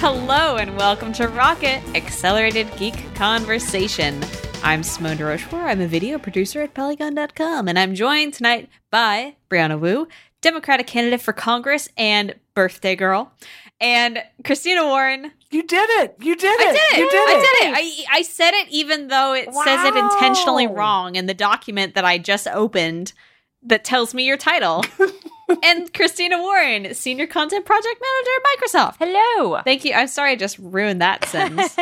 Hello and welcome to Rocket Accelerated Geek Conversation. I'm Simone de Rochefort. I'm a video producer at Polygon.com, and I'm joined tonight by Brianna Wu, Democratic candidate for Congress and birthday girl, and Christina Warren. You did it! You did it! I did it! You did I did it! I, I said it even though it says it intentionally wrong in the document that I just opened that tells me your title. and Christina Warren, Senior Content Project Manager at Microsoft. Hello. Thank you. I'm sorry I just ruined that sentence.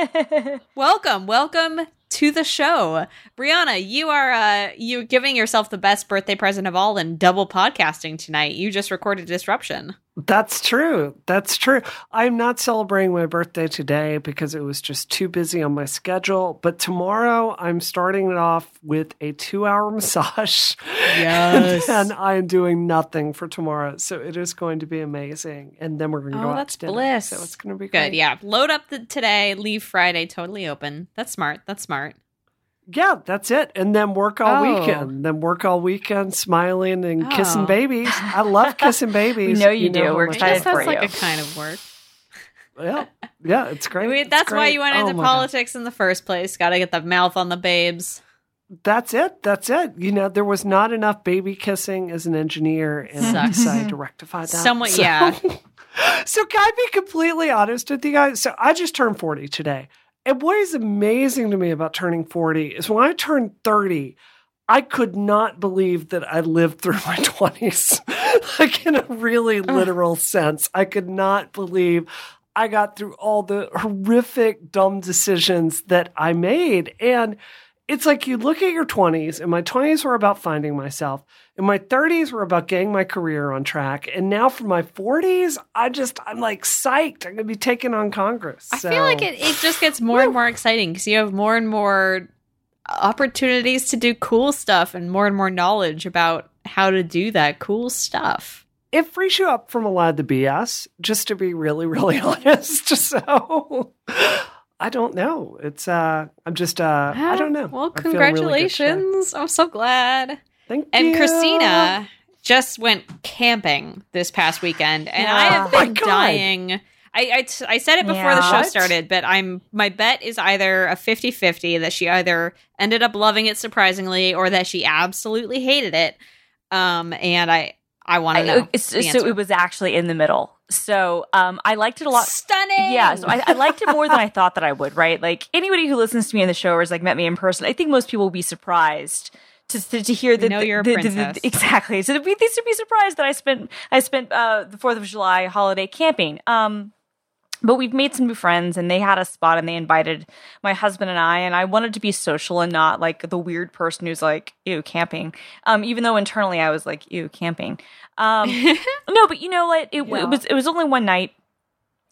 welcome, welcome to the show. Brianna, you are uh you're giving yourself the best birthday present of all and double podcasting tonight. You just recorded Disruption. That's true. That's true. I'm not celebrating my birthday today because it was just too busy on my schedule. But tomorrow, I'm starting it off with a two hour massage. Yes. and I'm doing nothing for tomorrow. So it is going to be amazing. And then we're going to Oh, go out that's to dinner. bliss. So it's going to be Good. great. Yeah. Load up the today, leave Friday totally open. That's smart. That's smart. Yeah, that's it. And then work all Oh. weekend. Then work all weekend, smiling and kissing Oh. babies. I love kissing babies. You know you do. how We're much excited for that's like you. a kind of work. Yeah, yeah, it's great. I mean, It's that's why you went Oh into God. politics in the first place. Got to get the mouth on the babes. That's it. That's it. You know, there was not enough baby kissing as an engineer, and I Sucks. decided to rectify that. Somewhat, So- yeah. So, can I be completely honest with you guys? So, I just turned 40 today. And what is amazing to me about turning 40 is when I turned 30, I could not believe that I lived through my 20s. like, in a really literal sense, I could not believe I got through all the horrific, dumb decisions that I made. And it's like you look at your 20s, and my 20s were about finding myself, and my 30s were about getting my career on track. And now for my 40s, I just, I'm like psyched. I'm going to be taking on Congress. I feel like it, it just gets more and more exciting because you have more and more opportunities to do cool stuff and more and more knowledge about how to do that cool stuff. it frees you up from a lot of the BS, just to be really, really honest. So I don't know. It's, uh, I'm just, uh, I don't know. Well, I feel really congratulations. I'm so glad. Thank And you. And Christina just went camping this past weekend, and I have Oh been God. dying. I, I, t- I said it before the show started, but I'm my bet is either a 50 50 that she either ended up loving it surprisingly or that she absolutely hated it. Um, and I I want to know. the so answer. it was actually in the middle. So um, I liked it a lot. stunning. Yeah, so I, I liked it more than I thought that I would. Right, like anybody who listens to me in the show or has like met me in person, I think most people will be surprised to to, to hear that know the- you're a the- the- the- princess. exactly. So they'd be, they should be surprised that I spent I spent uh, the Fourth of July holiday camping. Um, but we've made some new friends and they had a spot and they invited my husband and I and I wanted to be social and not like the weird person who's like ew camping. Um even though internally I was like ew camping. Um no but you know what? It, Yeah. it was it was only one night.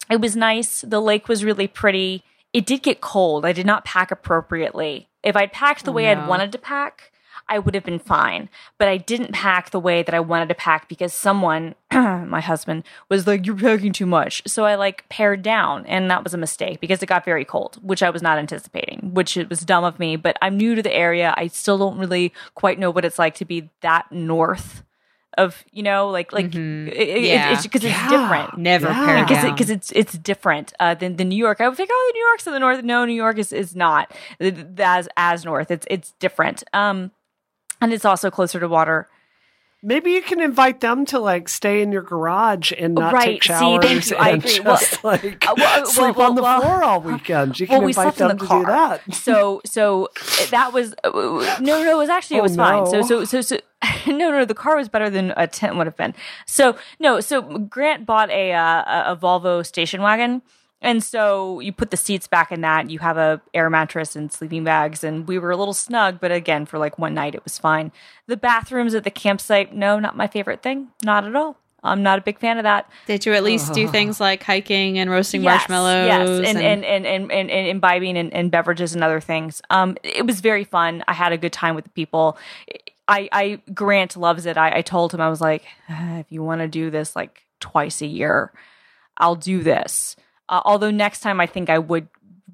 It was nice. The lake was really pretty. It did get cold. I did not pack appropriately. If I'd packed the Oh, way no. I'd wanted to pack I would have been fine. But I didn't pack the way that I wanted to pack because someone, my husband, was like, You're packing too much. So I like pared down, and that was a mistake because it got very cold, which I was not anticipating, which it was dumb of me. But I'm new to the area. I still don't really quite know what it's like to be that north of, you know, like, like, Mhm. it- it- Yeah. it's because Yeah. it's different never Yeah. because down. because it's it's different uh, than than New York. I would think, oh, the New York's in the north. No, New York is is not as as north. It's it's different. Um, and it's also closer to water. Maybe you can invite them to like stay in your garage and not Right. take See, showers. I and agree. Well, just like uh, well, uh, sleep well, on the floor all weekend. You can invite in them the to do that. So so that was uh, no no. It was actually it Oh, was fine. So no. so so so. No, no, the car was better than a tent would have been. So no, so Grant bought a uh, a a Volvo station wagon, and so you put the seats back in that. You have a air mattress and sleeping bags, and we were a little snug, but again, for like one night, it was fine. The bathrooms at the campsite, no, not my favorite thing, not at all. I'm not a big fan of that. Did you at least do things like hiking and roasting Yes, marshmallows? Yes, and and and and, and, and imbibing and, and beverages and other things. Um, it was very fun. I had a good time with the people. I, I Grant loves it. I, I told him I was like, "Ah, if you want to do this like twice a year, I'll do this. Uh, although next time I think I would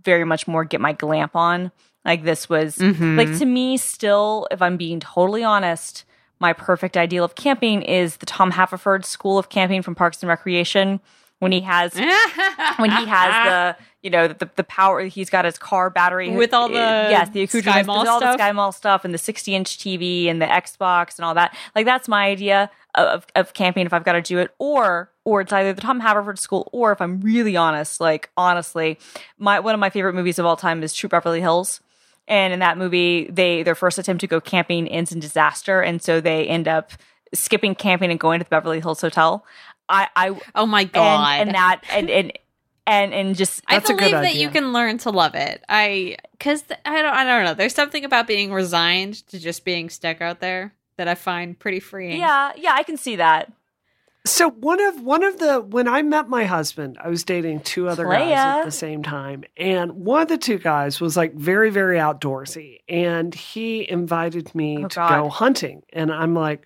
very much more get my glamp on. Like this was Mhm. like to me still, if I'm being totally honest, my perfect ideal of camping is the Tom Haverford School of Camping from Parks and Recreation when he has when he has the you know the the power he's got his car battery With all the yes the Sky accoutrements Mall with all stuff? the Sky Mall stuff and the 60 inch TV and the Xbox and all that like that's my idea of of camping if I've got to do it or or it's either the Tom Haverford School or if I'm really honest like honestly my one of my favorite movies of all time is Troop Beverly Hills and in that movie they their first attempt to go camping ends in disaster and so they end up skipping camping and going to the Beverly Hills Hotel I I oh my god. and, and that and and and and just I That's a good believe that idea. you can learn to love it. I cuz I don't I don't know. There's something about being resigned to just being stuck out there that I find pretty freeing. yeah yeah I can see that So one of one of the when I met my husband, I was dating two other guys at the same time, and one of the two guys was like very very outdoorsy, and he invited me Oh, to God. go hunting, and I'm like.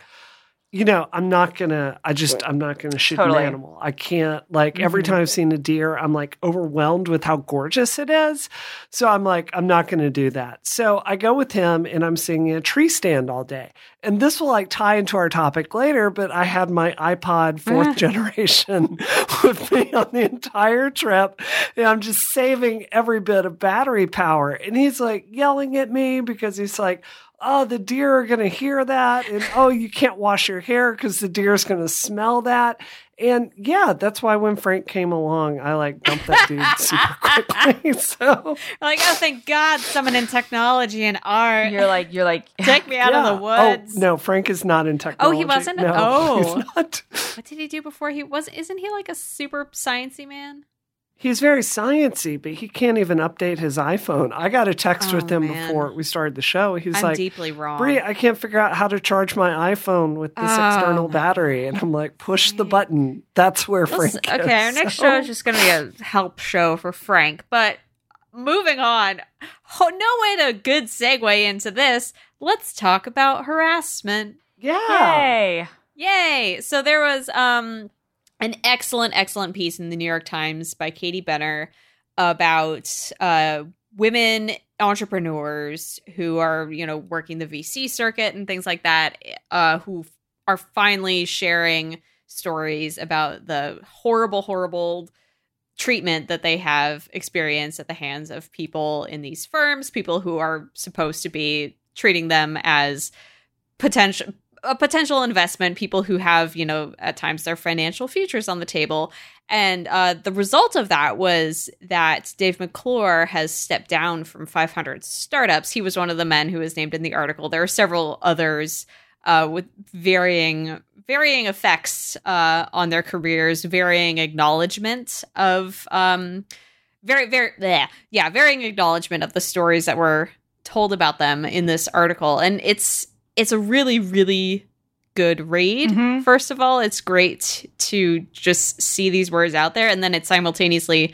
You know, I'm not gonna. I just, I'm not gonna shoot Totally. an animal. I can't. Like every Mhm. time I've seen a deer, I'm like overwhelmed with how gorgeous it is. So I'm like, I'm not gonna do that. So I go with him, and I'm sitting in a tree stand all day and this will like tie into our topic later, but I had my iPod fourth generation with me on the entire trip. And I'm just saving every bit of battery power. And he's like yelling at me because he's like, Oh, the deer are going to hear that. And oh, you can't wash your hair because the deer is going to smell that. And yeah, that's why when Frank came along, I like dumped that dude super quickly. So Like, oh thank God someone in technology and art you're like you're like take me out yeah. of the oh, woods. Oh, no, Frank is not in technology. Oh, he wasn't? No, Oh. he's not. What did he do before he was isn't he like a super sciencey man? He's very sciencey, but he can't even update his iPhone. I got a text Oh, with him man. before we started the show. He's I'm like, deeply wrong. Brie, I can't figure out how to charge my iPhone with this Oh, external battery. And I'm like, push the button. That's where This- Frank okay, our next So- show is just going to be a help show for Frank. But moving on, ho- no way to good segue into this. Let's talk about harassment. Yeah. yay Yay! So there was um an excellent, excellent piece in the New York Times by Katie Benner about uh women entrepreneurs who are, you know, working the VC circuit and things like that, uh, who are finally sharing stories about the horrible, horrible treatment that they have experienced at the hands of people in these firms, people who are supposed to be treating them as potential a potential investment people who have you know at times their financial futures on the table. And uh, the result of that was that dave mcclure has stepped down from 500 startups. He was one of the men who was named in the article. There are several others uh, with varying varying effects uh, on their careers varying acknowledgement of um, very very bleh, yeah varying acknowledgement of the stories that were told about them in this article. And it's it's a really really good read Mhm. first of all it's great to just see these words out there and then it's simultaneously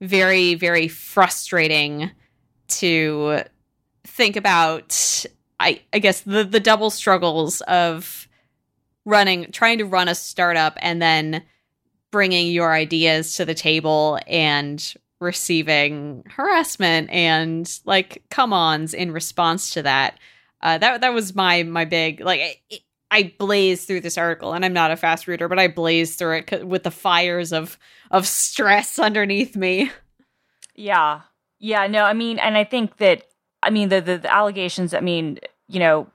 very very frustrating to think about i i guess the the double struggles of running trying to run a startup and then bringing your ideas to the table and receiving harassment and like come-ons in response to that uh, that that was my my big like I, I blazed through this article and I'm not a fast reader but I blazed through it c- with the fires of of stress underneath me Yeah. Yeah, no, I mean, and I think that I mean the the, the allegations, I mean, you know,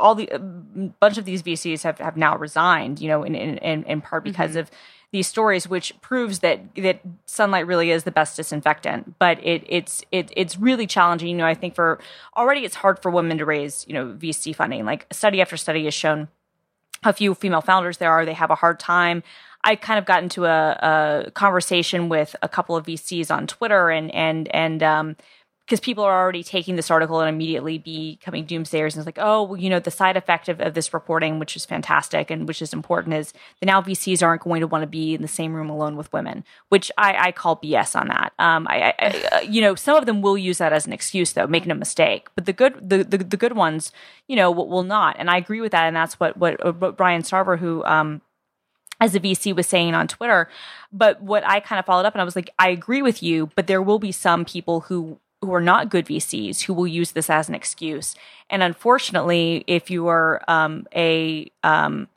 all the a bunch of these VCs have have now resigned, you know, in in in, in part because Mhm. of these stories which proves that that sunlight really is the best disinfectant. But it it's it, it's really challenging. You know i think for already it's hard for women to raise you know vc funding. Like study after study has shown how few female founders there are. They have a hard time. I kind of got into a, a conversation with a couple of vcs on twitter and and and um because people are already taking this article and immediately becoming doomsayers. And it's like oh well, you know the side effect of, of this reporting which is fantastic and which is important is that now vcs aren't going to want to be in the same room alone with women which i, I call bs on that. Um, I, I, uh, you know some of them will use that as an excuse though making a mistake. But the good the, the, the good ones you know will, not. And i agree with that and that's what what, what brian sarver who um, as a VC was saying on Twitter. But what I kind of followed up and I was like, I agree with you, but there will be some people who who are not good VCs who will use this as an excuse. And unfortunately, if you are um, a um,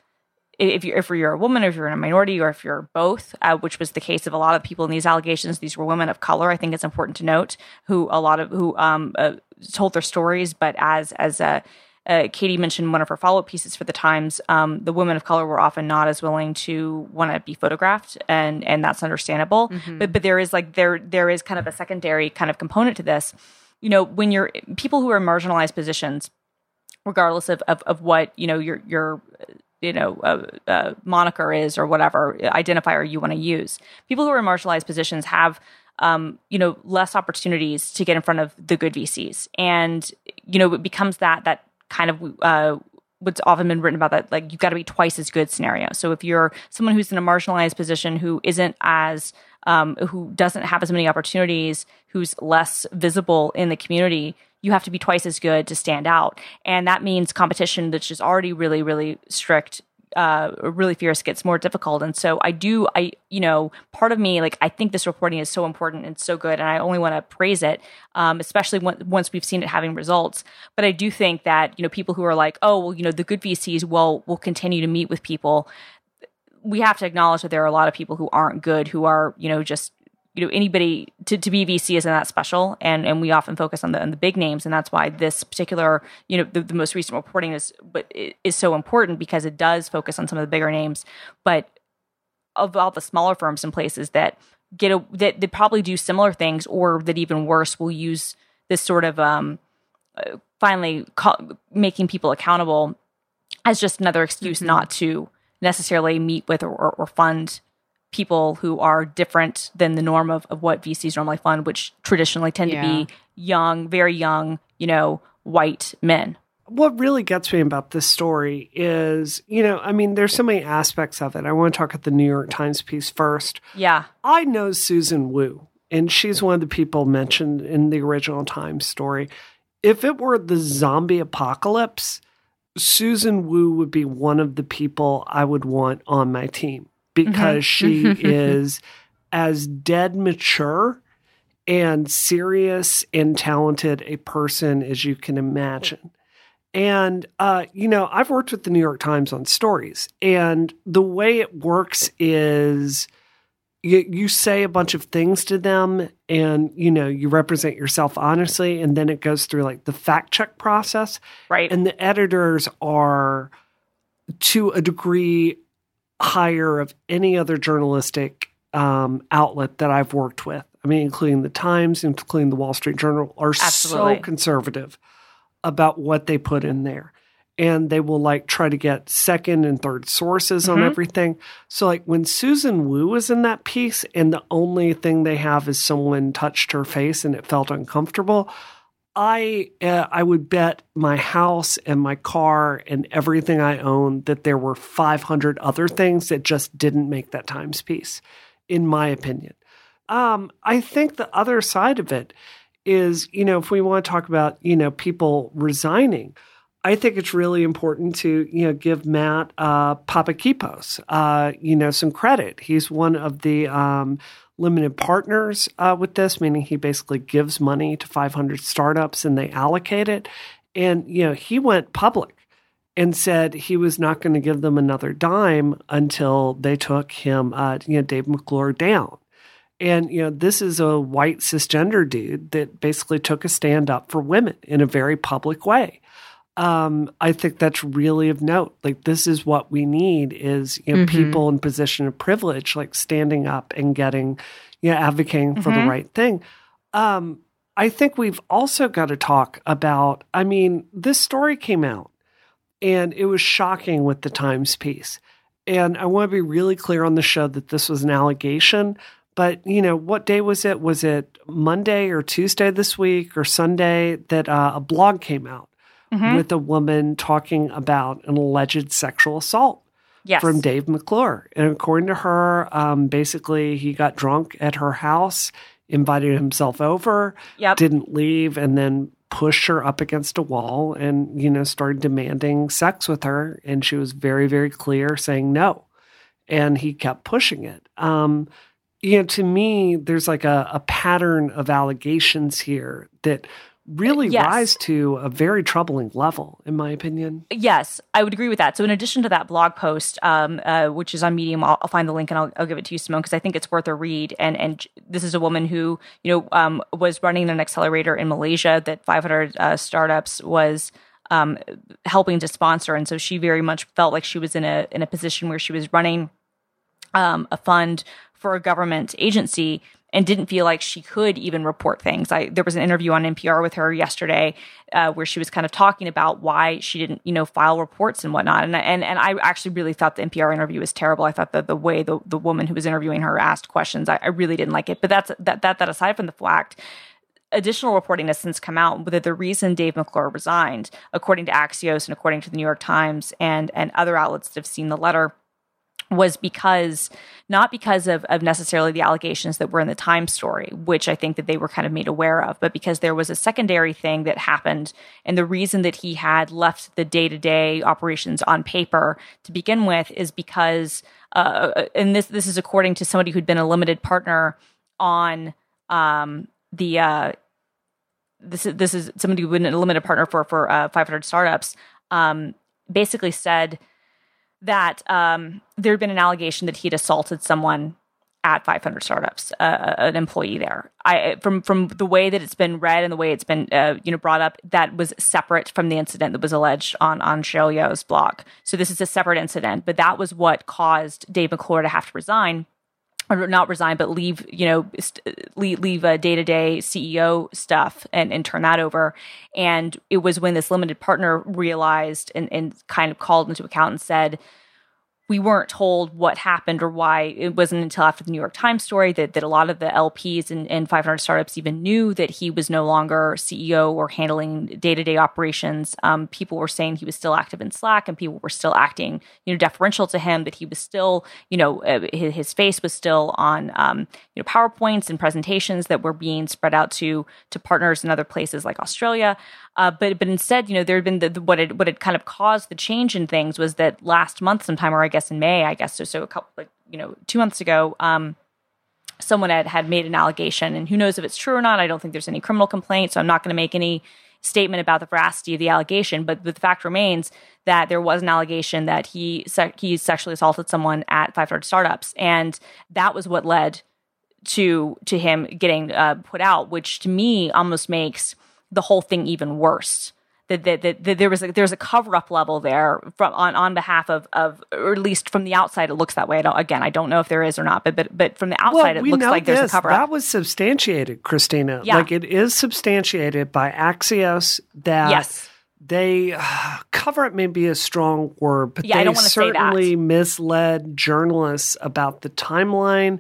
if you're if you're a woman, or if you're in a minority, or if you're both, uh, which was the case of a lot of people in these allegations, these were women of color. I think it's important to note who a lot of who um, uh, told their stories, but as as a uh, Katie mentioned one of her follow up pieces for the Times. Um, the women of color were often not as willing to want to be photographed, and and that's understandable. Mm-hmm. But but there is like there there is kind of a secondary kind of component to this. You know, when you're people who are in marginalized positions, regardless of of, of what you know your your you know uh, uh, moniker is or whatever identifier you want to use, people who are in marginalized positions have um, you know, less opportunities to get in front of the good VCs, and you know, it becomes that that kind of uh, what's often been written about that like you've got to be twice as good scenario. So if you're someone who's in a marginalized position who isn't as um, who doesn't have as many opportunities, who's less visible in the community, you have to be twice as good to stand out. And that means competition that's just already really, really strict uh, really fierce gets more difficult. And so I do, I, you know, part of me, like, I think this reporting is so important and so good. And I only want to praise it, um, especially when, once we've seen it having results. But I do think that, you know, people who are like, oh, well, you know, the good VCs will, will continue to meet with people. We have to acknowledge that there are a lot of people who aren't good, who are, you know, just you know anybody to, to be VC isn't that special, and and we often focus on the on the big names, and that's why this particular you know the, the most recent reporting is but is so important because it does focus on some of the bigger names, but of all the smaller firms and places that get a that, that probably do similar things or that even worse will use this sort of um uh, finally making people accountable as just another excuse mm-hmm. not to necessarily meet with or, or fund people who are different than the norm of, of what VCs normally fund, which traditionally tend yeah. to be young, very young, you know, white men. What really gets me about this story is, you know, I mean, there's so many aspects of it. I want to talk at the New York Times piece first. Yeah. I know Susan Wu, and she's one of the people mentioned in the original Times story. If it were the zombie apocalypse, Susan Wu would be one of the people I would want on my team because mm-hmm. she is as dead mature and serious and talented a person as you can imagine. And, uh, you know, I've worked with the New York Times on stories, and the way it works is you, you say a bunch of things to them and, you know, you represent yourself honestly, and then it goes through like the fact check process. Right. And the editors are, to a degree, higher of any other journalistic um, outlet that I've worked with. I mean, including the Times, including the Wall Street Journal, are Absolutely. so conservative about what they put in there. And they will like try to get second and third sources mm-hmm. on everything. So, like when Susan Wu was in that piece, and the only thing they have is someone touched her face and it felt uncomfortable, I uh, I would bet my house and my car and everything I own that there were 500 other things that just didn't make that times piece, in my opinion. Um, I think the other side of it is, you know, if we want to talk about, you know, people resigning, I think it's really important to, you know, give Matt uh, Papadakis, uh, you know, some credit. He's one of the um, limited partners uh, with this, meaning he basically gives money to 500 startups and they allocate it. And, you know, he went public and said he was not going to give them another dime until they took him, uh, you know, Dave McClure down. And, you know, this is a white cisgender dude that basically took a stand up for women in a very public way. Um, I think that's really of note. Like this is what we need is you know mm-hmm. people in position of privilege, like standing up and getting, you know, advocating mm-hmm. for the mm-hmm. right thing. Um, I think we've also got to talk about. I mean, this story came out, and it was shocking with the Times piece. And I want to be really clear on the show that this was an allegation. But you know, what day was it? Was it Monday or Tuesday this week or Sunday that uh, a blog came out? Mm-hmm. with a woman talking about an alleged sexual assault yes. from Dave McClure. And according to her, um, basically, he got drunk at her house, invited himself over, yep. didn't leave, and then pushed her up against a wall and, you know, started demanding sex with her. And she was very, very clear saying no. And he kept pushing it. Um, you know, to me, there's like a, a pattern of allegations here that really Yes. rise to a very troubling level, in my opinion. Yes, I would agree with that. So, in addition to that blog post, um, uh, which is on Medium, I'll, I'll find the link and I'll, I'll give it to you, Simone, because I think it's worth a read. And and this is a woman who you know um, was running an accelerator in Malaysia that 500 uh, startups was um, helping to sponsor, and so she very much felt like she was in a in a position where she was running um, a fund for a government agency and didn't feel like she could even report things. I there was an interview on NPR with her yesterday uh, where she was kind of talking about why she didn't, you know, file reports and whatnot. And and and I actually really thought the NPR interview was terrible. I thought that the way the the woman who was interviewing her asked questions, I, I really didn't like it. But that's that that that aside from the fact. Additional reporting has since come out that the reason Dave McClure resigned, according to Axios and according to the New York Times and and other outlets that have seen the letter, was because not because of, of necessarily the allegations that were in the Time story, which I think that they were kind of made aware of, but because there was a secondary thing that happened. And the reason that he had left the day to day operations on paper to begin with is because, uh, and this, this is according to somebody who'd been a limited partner on um, the, uh, this is this is somebody who'd been a limited partner for for uh, 500 startups. Um, basically said that um, there had been an allegation that he'd assaulted someone at 500 startups, uh, an employee there. I from from the way that it's been read and the way it's been uh, you know brought up, that was separate from the incident that was alleged on on Cheryl Yeoh's blog. So this is a separate incident, but that was what caused Dave McClure to have to resign or not resign, but leave, you know, st- leave, leave a day to day CEO stuff and, and turn that over. And it was when this limited partner realized and, and kind of called into account and said, we weren't told what happened or why. It wasn't until after the New York Times story that, that a lot of the LPs and, and 500 startups even knew that he was no longer CEO or handling day to day operations. Um, people were saying he was still active in Slack, and people were still acting, you know, deferential to him. That he was still, you know, uh, his, his face was still on, um, you know, powerpoints and presentations that were being spread out to to partners in other places like Australia. Uh, but but instead, you know, there had been the, the, what had what had kind of caused the change in things was that last month, sometime, or I guess in May, I guess so, so a couple like you know two months ago, um, someone had had made an allegation, and who knows if it's true or not. I don't think there's any criminal complaint, so I'm not going to make any statement about the veracity of the allegation. But the fact remains that there was an allegation that he se- he sexually assaulted someone at 500 startups, and that was what led to to him getting uh, put out, which to me almost makes the whole thing even worse. That, that, that, that there was a, there's a cover up level there from on, on behalf of, of or at least from the outside it looks that way. I don't, again I don't know if there is or not, but but, but from the outside it looks like there's a this. cover That was substantiated, Christina. Yeah. Like it is substantiated by Axios that Yes. they uh, cover up may be a strong word, but Yeah, they don't wanna say that. certainly misled journalists about the timeline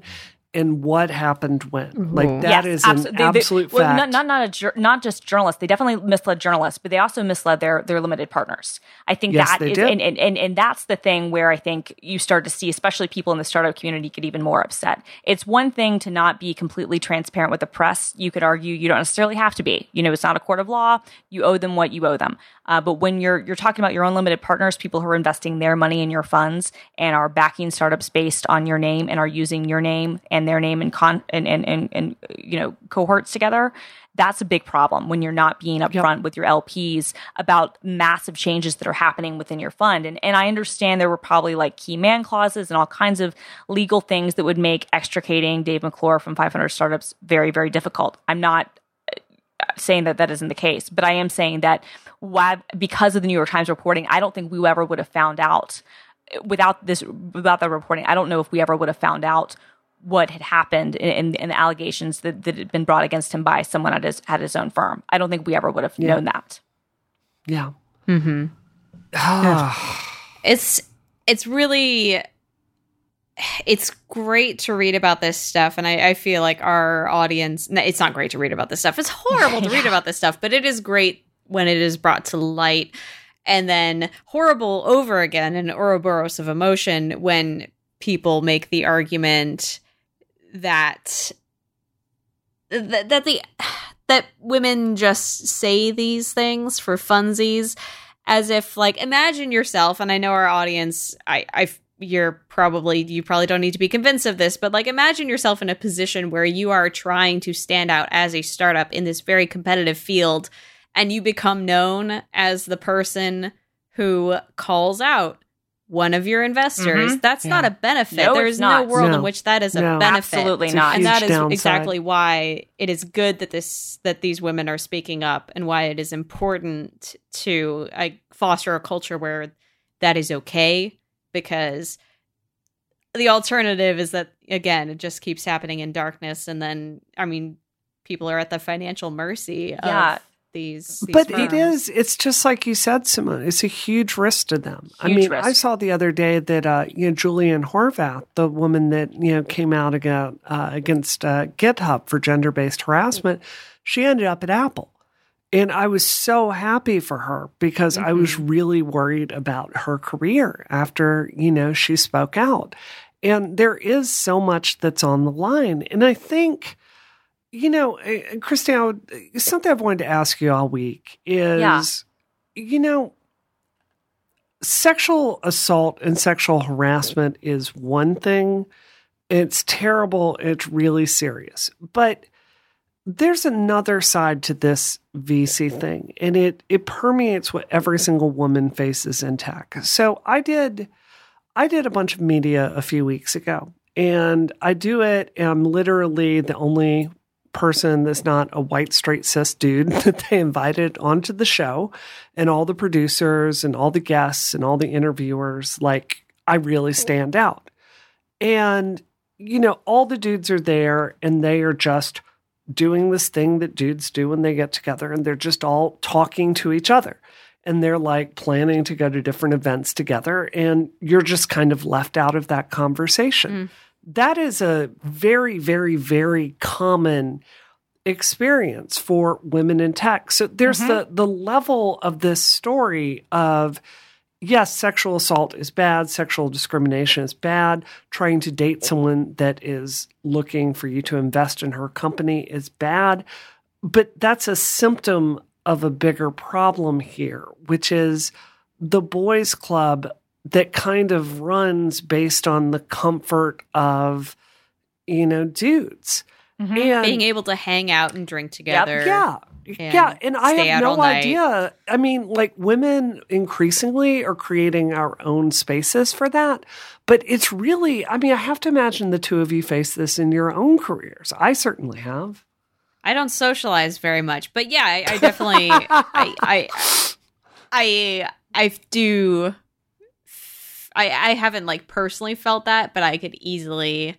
and what happened when. Like that is abso- an they- they- absolute well, fact. Not, not not a jur- not just journalists. They definitely misled journalists, but they also misled their their limited partners. I think Yes, that they is, did. and, and and and that's the thing where I think you start to see, especially people in the startup community, get even more upset. It's one thing to not be completely transparent with the press. You could argue you don't necessarily have to be. You know, it's not a court of law. You owe them what you owe them. Uh, but when you're you're talking about your own limited partners, people who are investing their money in your funds and are backing startups based on your name and are using your name and their name and con and and and, and you know cohorts together. That's a big problem when you're not being upfront with your LPs about massive changes that are happening within your fund. And and I understand there were probably like key man clauses and all kinds of legal things that would make extricating Dave McClure from 500 startups very very difficult. I'm not uh, saying that that isn't the case, but I am saying that why, because of the New York Times reporting, I don't think we ever would have found out uh, without this, without the reporting. I don't know if we ever would have found out what had happened in, in, in the allegations that, that had been brought against him by someone at his at his own firm. I don't think we ever would have known that. yeah. Mm-hmm. It's it's really it's great to read about this stuff, and I, I feel like our audience. no, It's not great to read about this stuff. It's horrible to read about this stuff, but it is great when it is brought to light, and then horrible over again in Ouroboros of emotion when people make the argument that that, that the that women just say these things for funsies as if like imagine yourself and i know our audience i i you're probably you probably don't need to be convinced of this but like imagine yourself in a position where you are trying to stand out as a startup in this very competitive field and you become known as the person who calls out one of your investors Mhm. that's Yeah. not a benefit No, there's it's no world No. in which that is a No. benefit Absolutely not. and that is downside. exactly why it is good that this that these women are speaking up and why it is important to like foster a culture where that is okay because the alternative is that again it just keeps happening in darkness and then i mean people are at the financial mercy Yeah. of these, these but firms. it is it's just like you said simone it's a huge risk to them. I mean risk. i saw the other day that uh you know Julie Ann Horvath the woman that you know came out against, uh, against uh, github for gender-based harassment she ended up at apple. And i was so happy for her because i was really worried about her career after you know she spoke out. And there is so much that's on the line. And i think you know, uh, Christine, something I've wanted to ask you all week is, Yeah. you know, sexual assault and sexual harassment is one thing. It's terrible. It's really serious. But there's another side to this VC thing, and it it permeates what every single woman faces in tech. So I did I did a bunch of media a few weeks ago, and I do it. And I'm literally the only person that's not a white straight cis dude that they invited onto the show, and all the producers and all the guests and all the interviewers. Like I really stand out, and you know all the dudes are there, and they are just doing this thing that dudes do when they get together, and they're just all talking to each other and they're like planning to go to different events together and you're just kind of left out of that conversation. Mm. That is a very very very common experience for women in tech. So there's mm-hmm. the the level of this story of yes, sexual assault is bad, sexual discrimination is bad, trying to date someone that is looking for you to invest in her company is bad, but that's a symptom of a bigger problem here, which is the boys club that kind of runs based on the comfort of you know dudes. Mhm. And being able to hang out and drink together yeah. and yeah, and I have no idea. I mean, like women increasingly are creating our own spaces for that, but it's really, I mean, I have to imagine the two of you face this in your own careers. I certainly have. I don't socialize very much, but yeah, I, I definitely, I, I, I, I do. I, I haven't like personally felt that, but I could easily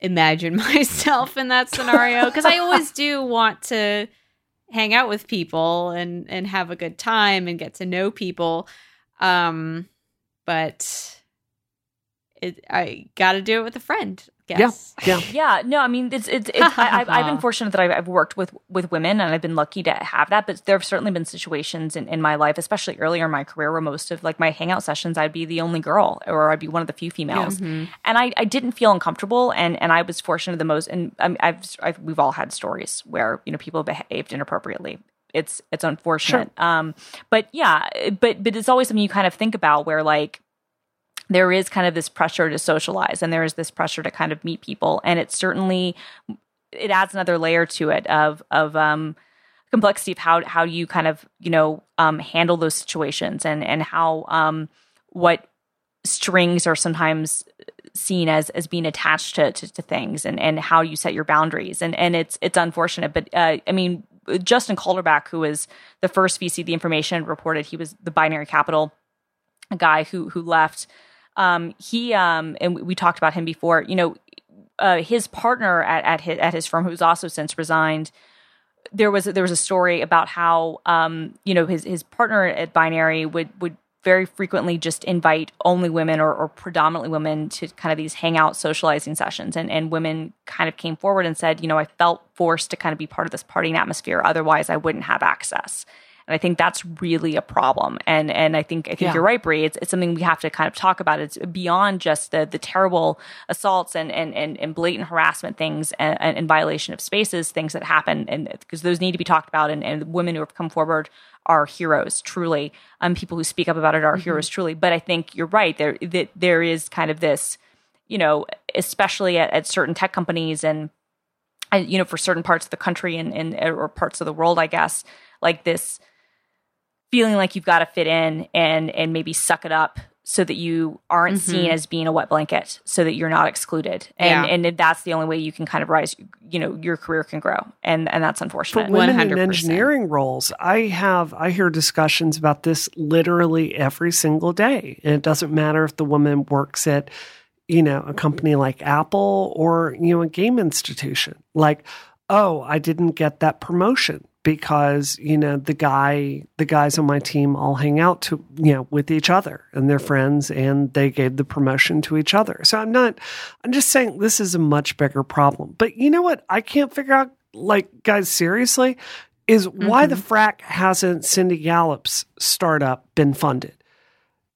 imagine myself in that scenario because I always do want to hang out with people and and have a good time and get to know people. Um, but it, I got to do it with a friend. Guess. Yeah. Yeah, no, I mean, it's it's. it's I, I've, I've been fortunate that I've, I've worked with with women, and I've been lucky to have that. But there have certainly been situations in, in my life, especially earlier in my career, where most of like my hangout sessions, I'd be the only girl, or I'd be one of the few females, and I, I didn't feel uncomfortable, and and I was fortunate the most. And um, I've, I've we've all had stories where you know people behaved inappropriately. It's it's unfortunate, um, but yeah, but but it's always something you kind of think about where like there is kind of this pressure to socialize and there is this pressure to kind of meet people. And it certainly it adds another layer to it of of um complexity of how how you kind of you know um handle those situations and and how um what strings are sometimes seen as as being attached to, to, to things and and how you set your boundaries. And and it's it's unfortunate but uh, i mean Justin Caldbeck who was the first vc the information reported he was the binary capital a guy who who left um he um and we, talked about him before you know uh his partner at at his, at his firm who's also since resigned there was there was a story about how um you know his his partner at binary would would very frequently just invite only women or, or predominantly women to kind of these hangout socializing sessions. And and women kind of came forward and said you know i felt forced to kind of be part of this partying atmosphere. Otherwise i wouldn't have access And I think that's really a problem. And and I think I think Yeah. you're right, Brie. It's, it's something we have to kind of talk about. It's beyond just the the terrible assaults and and and, and blatant harassment things and, and, and violation of spaces, things that happen, and because those need to be talked about. And, and women who have come forward are heroes, truly. Um, people who speak up about it are heroes, truly. But I think you're right. There that there is kind of this, you know, especially at, at certain tech companies and and you know for certain parts of the country and, and or parts of the world i guess like this feeling like you've got to fit in and and maybe suck it up so that you aren't mm-hmm. seen as being a wet blanket so that you're not excluded. And Yeah. and that's the only way you can kind of rise you know your career can grow. And and that's for unfortunate women in 100%. engineering roles i have i hear discussions about this literally every single day. And it doesn't matter if the woman works at you know a company like apple or you know a game institution. Like oh i didn't get that promotion because you know the guy the guys on my team all hang out to you know with each other and their friends and they gave the promotion to each other. So i'm not i'm just saying this is a much bigger problem. But you know what i can't figure out like guys seriously is why the mm-hmm. frack hasn't Cindy Gallop's startup been funded?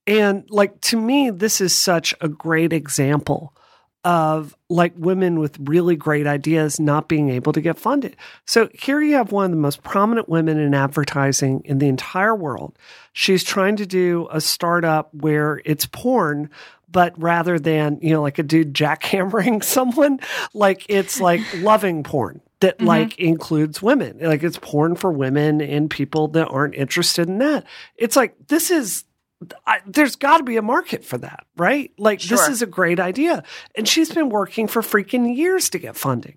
And like to me this is such a great example of like women with really great ideas not being able to get funded. So here you have one of the most prominent women in advertising in the entire world. She's trying to do a startup where it's porn, but rather than, you know, like a dude jackhammering someone, like it's like loving porn that mm-hmm. like includes women. Like it's porn for women and people that aren't interested in that. It's like this is I, there's got to be a market for that, right? Like this is a great idea. And she's been working for freaking years to get funding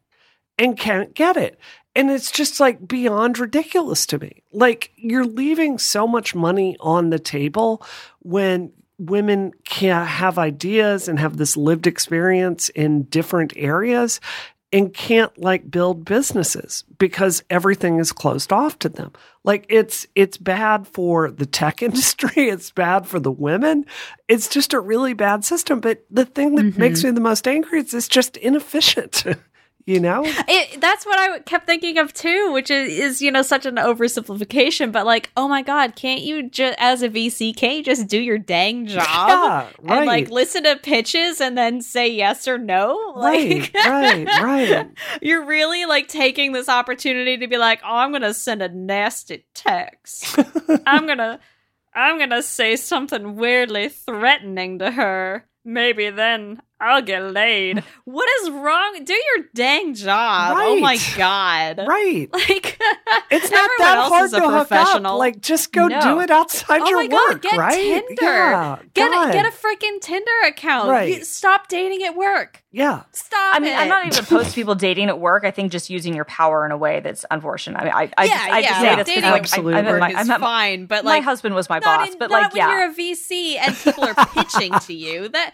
and can't get it. And it's just like beyond ridiculous to me. Like you're leaving so much money on the table when women can have ideas and have this lived experience in different areas and can't like build businesses because everything is closed off to them. Like it's it's bad for the tech industry, it's bad for the women. It's just a really bad system, but the thing that makes mm-hmm. me the most angry is it's just inefficient. you know? It, that's what I kept thinking of too, which is, is you know such an oversimplification. But like, oh my god, can't you just as a VC, can't you just do your dang job Yeah, right. and like listen to pitches and then say yes or no? Right, Like, right, right. you're really like taking this opportunity to be like, oh, I'm gonna send a nasty text. I'm gonna, I'm gonna say something weirdly threatening to her. Maybe then I'll get laid. What is wrong? Do your dang job. Oh my god. Right. Like It's not that hard is a to hook up. professional. Like, just go No. do it outside oh your my god, work, get right? Tinder. Yeah, get God. a, get a freaking Tinder account. Right. You- stop dating at work. yeah. Stop I mean, it. I'm not even opposed to people dating at work. I think just using your power in a way that's unfortunate. I mean, I, I yeah, just, I yeah, just say like, this because dating like, Absolutely. I, I, at work my, is I met my, fine, but my husband was my not boss, in- but not like, when yeah, you're a VC and people are pitching to you. That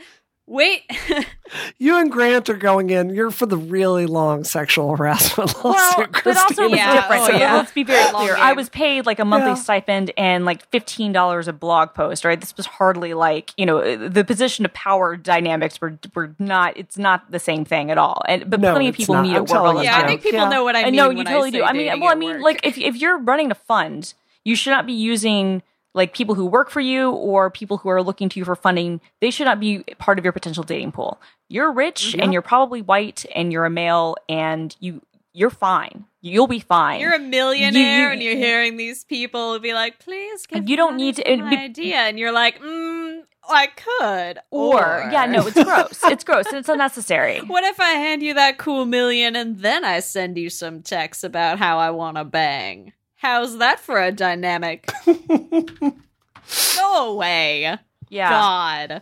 wait, You and Grant are going in. You're for the really long sexual harassment lawsuit. Well, but also it was Yeah. different. Oh, so yeah. let's be very clear. I was paid like a monthly Yeah. stipend and like fifteen dollars a blog post. Right, this was hardly like you know the position of power dynamics were were not. It's not the same thing at all. And but No, plenty of people not. meet I'm at work telling yeah, I think people Yeah. know what I I mean. know when you I totally say do. I mean, well, I mean, like if if you're running a fund, you should not be using like people who work for you or people who are looking to you for funding. They should not be part of your potential dating pool. You're rich and you're probably white and you're a male and you you're fine. You'll be fine. You're a millionaire you- and you're hearing these people be like, "Please, give You don't need to- to it my be- idea," and you're like, mm, "I could," or, yeah, no, it's gross. it's gross and it's unnecessary. What if I hand you that cool million and then I send you some texts about how I want to bang? How's that for a dynamic? Go away. Yeah. God.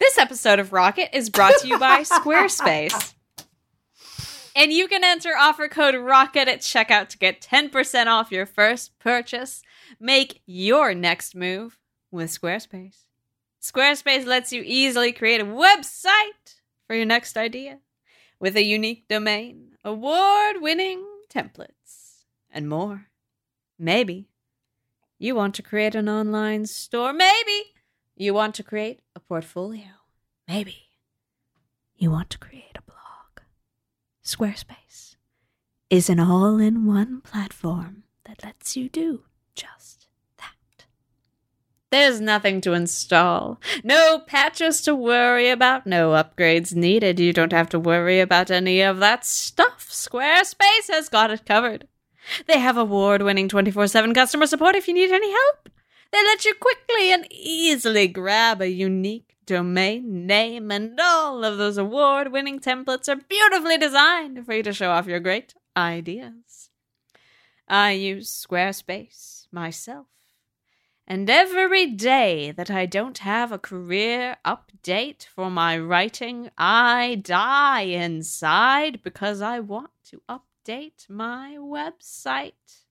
This episode of Rocket is brought to you by Squarespace. And you can enter offer code ROCKET at checkout to get 10% off your first purchase. Make your next move with Squarespace. Squarespace lets you easily create a website for your next idea with a unique domain, award winning templates, and more. Maybe you want to create an online store. Maybe you want to create a portfolio. Maybe you want to create a blog. Squarespace is an all in one platform that lets you do just that. There's nothing to install, no patches to worry about, no upgrades needed. You don't have to worry about any of that stuff. Squarespace has got it covered. They have award winning 24 7 customer support if you need any help. They let you quickly and easily grab a unique domain name, and all of those award winning templates are beautifully designed for you to show off your great ideas. I use Squarespace myself. And every day that I don't have a career update for my writing, I die inside because I want to update my website.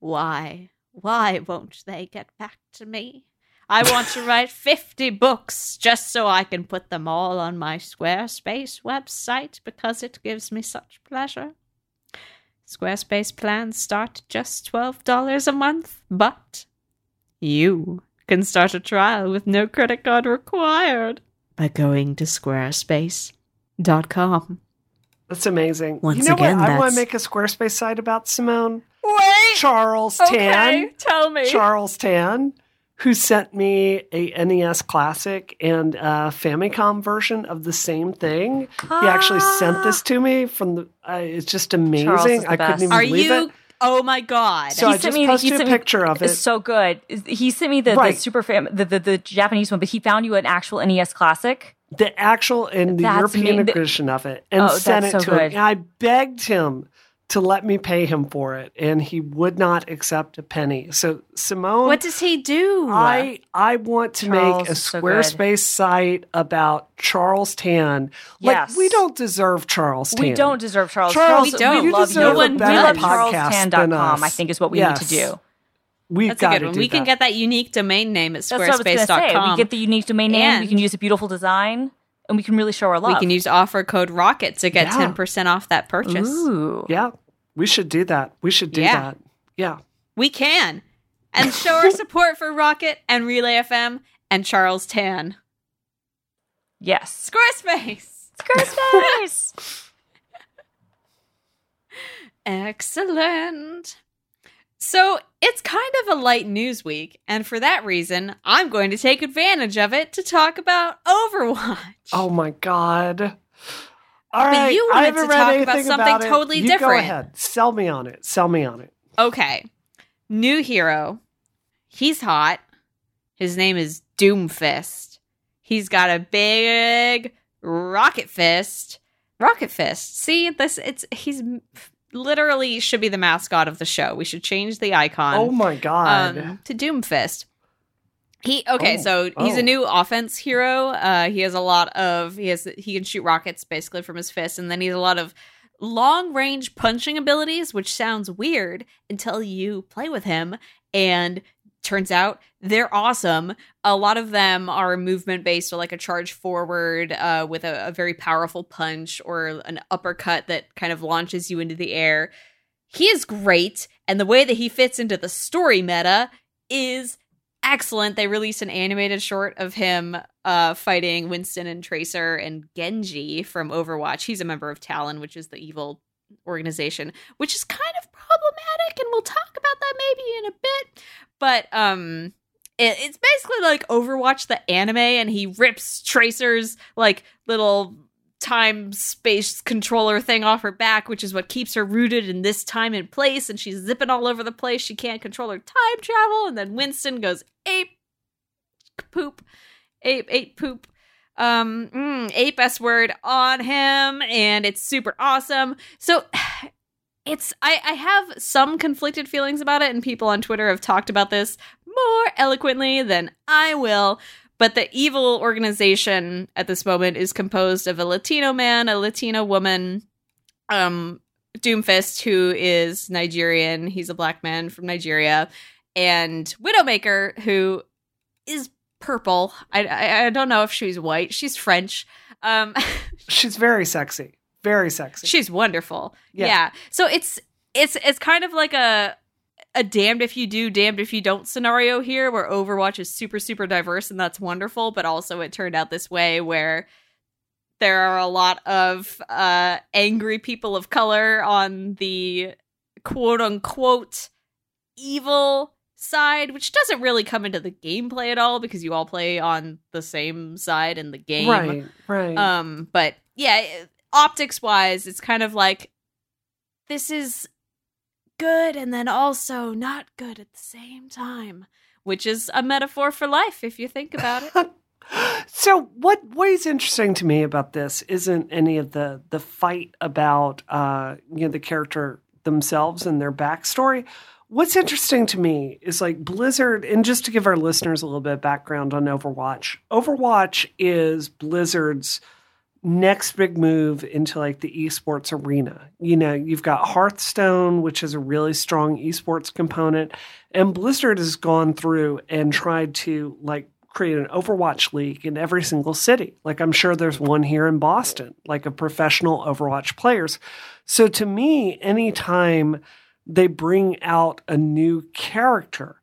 Why? Why won't they get back to me? I want to write 50 books just so I can put them all on my Squarespace website because it gives me such pleasure. Squarespace plans start just $12 a month, but you can start a trial with no credit card required by going to squarespace.com. That's amazing. Once you know again, what? I want to make a Squarespace site about Simone. Wait! Charles Tan. Okay, tell me. Charles Tan, who sent me a NES Classic and a Famicom version of the same thing. He actually sent this to me from the. Uh, it's just amazing. Charles is the I couldn't even Are believe you? it. Oh my god. So He I sent just me- he posted a sent me- picture of it. It's so good. He sent me the, Right. the super fam the, the the Japanese one, but he found you an actual NES classic. The actual and the That's European me- edition of it and Oh, sent it so to him. good. And I begged him to let me pay him for it, and he would not accept a penny. So Simone, what does he do? I I want to Charles make a is so. Squarespace site about Charles Tan. Like Yes. we don't deserve Charles Tan. We don't deserve Charles. Charles, We don't. We love you. a we better love podcast CharlesTan.com, I think is what we Yes. need to do. We've That's a got good to one. do We can get that unique domain name at That's what I was going to say. squarespace.com. We get the unique domain name. And- we can use a beautiful design, and we can really show our love. we can use offer code ROCKET to get Yeah. 10% off that purchase. Ooh. Yeah, we should do that. We should do Yeah. that. Yeah. We can. And show our support for Rocket and Relay FM and Charles Tan. Yes. Squarespace. Squarespace. Excellent. So it's kind of a light news week, and for that reason, I'm going to take advantage of it to talk about Overwatch. Oh my god. All But right, you wanted to talk about something about totally You Go different. ahead. Sell me on it. Sell me on it. Okay. New hero. He's hot. His name is Doomfist. He's got a big rocket fist. Rocket fist. See, this it's he's literally should be the mascot of the show. We should change the icon oh my god. um, to Doomfist. He okay, Oh, so he's oh. a new offense hero. Uh, he has a lot of he has he can shoot rockets basically from his fist, and then he has a lot of long range punching abilities, which sounds weird until you play with him, and turns out they're awesome. A lot of them are movement based, or like a charge forward uh, with a, a very powerful punch or an uppercut that kind of launches you into the air. He is great, and the way that he fits into the story meta is excellent. They released an animated short of him uh, fighting Winston and Tracer and Genji from Overwatch. He's a member of Talon, which is the evil organization, which is kind problematic, and we'll talk about that maybe in a bit. But um, it, it's basically like Overwatch the anime, and he rips Tracer's like little time space controller thing off her back, which is what keeps her rooted in this time and place. And she's zipping all over the place. She can't control her time travel. And then Winston goes ape poop, ape ape poop. Um, mm, ape s word on him, and it's super awesome. So. It's I, I have some conflicted feelings about it, and people on Twitter have talked about this more eloquently than I will. But the evil organization at this moment is composed of a Latino man, a Latino woman, um, Doomfist, who is Nigerian. He's a black man from Nigeria, and Widowmaker, who is purple. I, I, I don't know if she's white. She's French. Um, She's very sexy. Very sexy. she's wonderful. Yeah. Yeah. So it's it's it's kind of like a a damned if you do, damned if you don't scenario here, where Overwatch is super super diverse and that's wonderful. But also, it turned out this way where there are a lot of uh, angry people of color on the quote unquote evil side, which doesn't really come into the gameplay at all because you all play on the same side in the game. Right, right. Um, but yeah, optics wise, it's kind of like this is good and then also not good at the same time, which is a metaphor for life if you think about it. so what what is interesting to me about this isn't any of the the fight about uh you know the character themselves and their backstory what's interesting to me is like blizzard and just to give our listeners a little bit of background on overwatch overwatch is blizzard's next big move into like the esports arena. You know, you've got Hearthstone, which is a really strong esports component, and Blizzard has gone through and tried to like create an Overwatch league in every single city. Like I'm sure there's one here in Boston, like of professional Overwatch players. So to me, anytime they bring out a new character,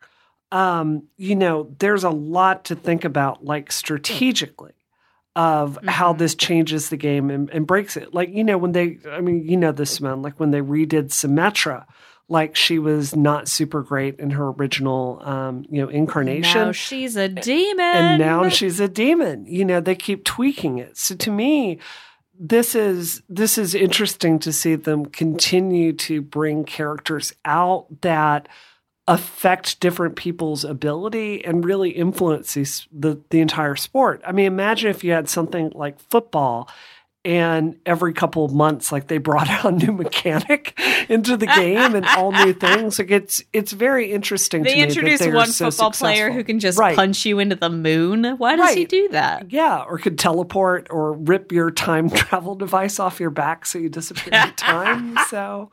um, you know, there's a lot to think about, like strategically of mm-hmm. how this changes the game and, and, breaks it. Like, you know, when they, I mean, you know this, man, like when they redid Symmetra, like she was not super great in her original, um, you know, incarnation. Now she's a demon. And now she's a demon. You know, they keep tweaking it. So to me, this is this is interesting to see them continue to bring characters out that affect different people's ability and really influence these, the, the entire sport. I mean, imagine if you had something like football and every couple of months like they brought out a new mechanic into the game and all new things like it's it's very interesting they introduced one so football successful. player who can just right. punch you into the moon why does right. he do that yeah or could teleport or rip your time travel device off your back so you disappear in time so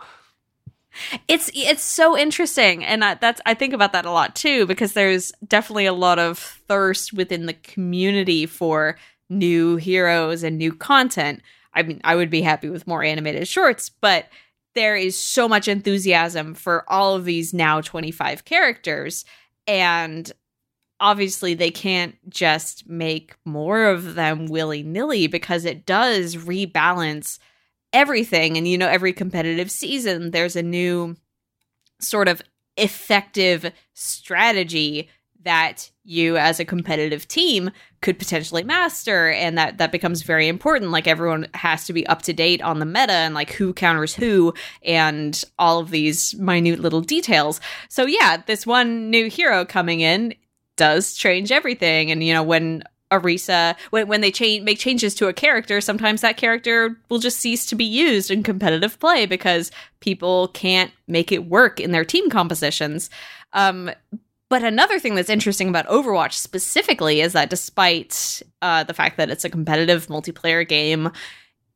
it's it's so interesting. And I, that's i think about that a lot too because there's definitely a lot of thirst within the community for new heroes and new content. I mean i would be happy with more animated shorts but there is so much enthusiasm for all of these now 25 characters. And obviously they can't just make more of them willy-nilly because it does rebalance everything. And, you know, every competitive season, there's a new sort of effective strategy that you as a competitive team could potentially master and that that becomes very important. Like everyone has to be up to date on the meta and like who counters who and all of these minute little details. So yeah this one new hero coming in does change everything. And you know when Orisa when when they change make changes to a character, sometimes that character will just cease to be used in competitive play because people can't make it work in their team compositions. Um, but another thing that's interesting about Overwatch specifically is that despite uh, the fact that it's a competitive multiplayer game,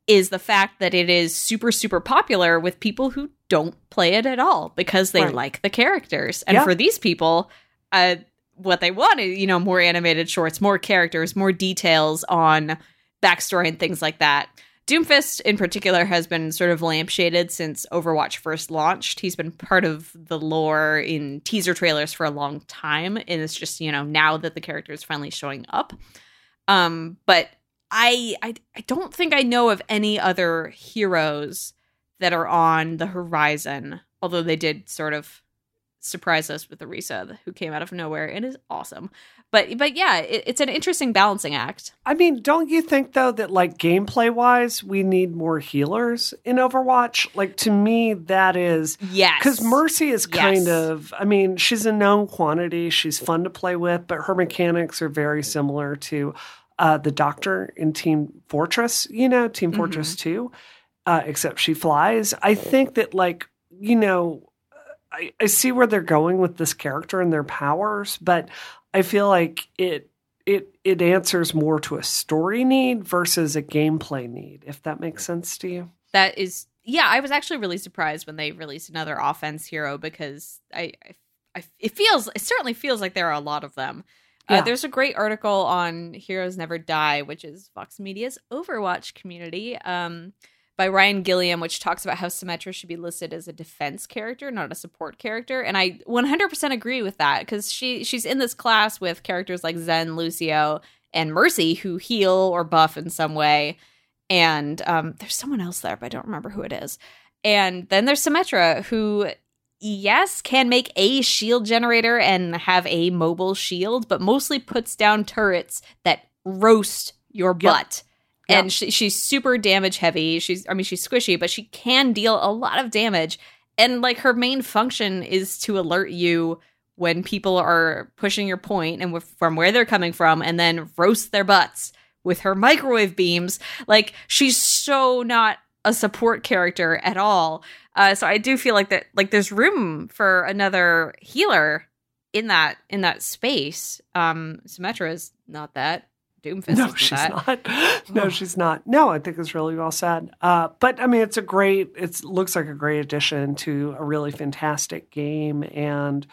is the fact that it is super super popular with people who don't play it at all because they right. like the characters. And yeah. for these people, uh, what they wanted, you know, more animated shorts, more characters, more details on backstory and things like that. Doomfist in particular has been sort of lampshaded since Overwatch first launched. He's been part of the lore in teaser trailers for a long time, and it's just, you know, now that the character is finally showing up. Um, but I, I I don't think I know of any other heroes that are on the horizon, although they did sort of surprised us with Orisa who came out of nowhere and is awesome. But but yeah, it, it's an interesting balancing act. I mean, don't you think though that like gameplay wise, we need more healers in Overwatch? Like to me, that is yes, because Mercy is kind yes. of. I mean, she's a known quantity. She's fun to play with, but her mechanics are very similar to uh, the Doctor in Team Fortress. You know, Team mm-hmm. Fortress Two, uh, except she flies. I think that like you know I, I see where they're going with this character and their powers, but I feel like it it it answers more to a story need versus a gameplay need, if that makes sense to you. That is yeah, I was actually really surprised when they released another offense hero because I, I, I it feels it certainly feels like there are a lot of them. Uh, yeah. Uh, there's a great article on Heroes Never Die, which is Vox Media's Overwatch community. Um, by Ryan Gilliam, which talks about how Symmetra should be listed as a defense character, not a support character. And I 100% agree with that because she she's in this class with characters like Zen, Lucio, and Mercy who heal or buff in some way. And um, there's someone else there, but I don't remember who it is. And then there's Symmetra, who yes, can make a shield generator and have a mobile shield, but mostly puts down turrets that roast your butt. Yep. And she, she's super damage heavy. She's, I mean, she's squishy, but she can deal a lot of damage. And like her main function is to alert you when people are pushing your point and from where they're coming from, and then roast their butts with her microwave beams. Like she's so not a support character at all. Uh, so I do feel like that like there's room for another healer in that in that space. Um Symmetra is not that. Doomfist no, isn't she's that. not. No, she's not. No, I think it's really well said. Uh, but I mean, it's a great. It looks like a great addition to a really fantastic game, and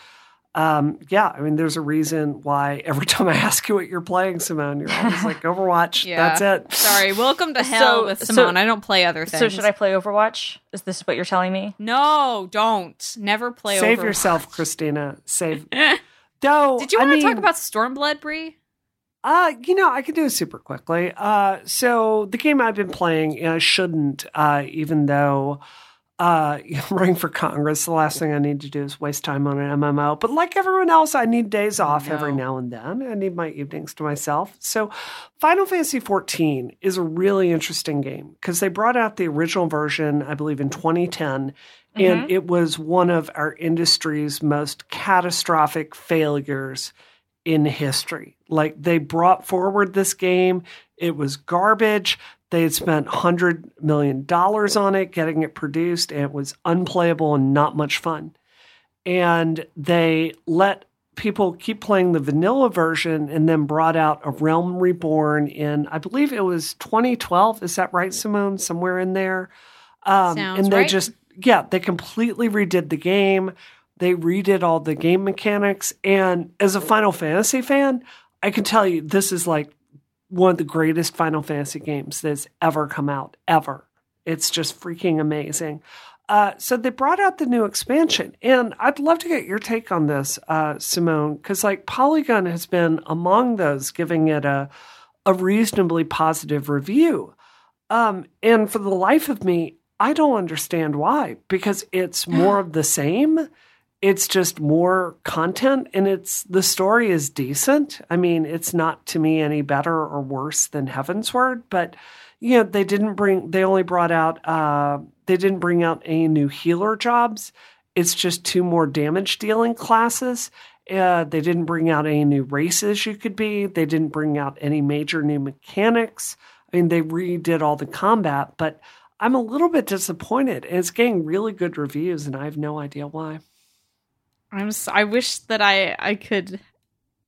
um, yeah, I mean, there's a reason why every time I ask you what you're playing, Simone, you're always like Overwatch. Yeah. That's it. Sorry, welcome to hell So- with so- Simone. I don't play other things. So should I play Overwatch? Is this what you're telling me? No, don't. Never play Overwatch. Save Overwatch. yourself, Christina. Save. Though, Did you I want to mean, talk about Stormblood, Brie? Uh, you know, I could do it super quickly. Uh, so the game I've been playing, and I shouldn't, uh, even though uh, running for Congress, the last thing I need to do is waste time on an MMO. But like everyone else, I need days off every now and then. I need my evenings to myself. So Final Fantasy XIV is a really interesting game because they brought out the original version, I believe, in 2010. And it was one of our industry's most catastrophic failures in history. Like they brought forward this game, it was garbage. They had spent $100 million on it, getting it produced, and it was unplayable and not much fun. And they let people keep playing the vanilla version and then brought out a Realm Reborn in, I believe it was 2012. Is that right, Simone? Somewhere in there. Um, and they right. just, yeah, they completely redid the game. They redid all the game mechanics. And as a Final Fantasy fan, I can tell you this is like one of the greatest Final Fantasy games that's ever come out, ever. It's just freaking amazing. Uh, so they brought out the new expansion, and I'd love to get your take on this, uh, Simone, because like Polygon has been among those giving it a a reasonably positive review. Um, and for the life of me, I don't understand why, because it's more of the same. It's just more content and it's the story is decent. I mean, it's not to me any better or worse than Heavensward, but you know, they didn't bring they only brought out uh they didn't bring out any new healer jobs. It's just two more damage dealing classes. Uh, they didn't bring out any new races you could be. They didn't bring out any major new mechanics. I mean, they redid all the combat, but I'm a little bit disappointed. And It's getting really good reviews, and I have no idea why. I'm s I wish that I I could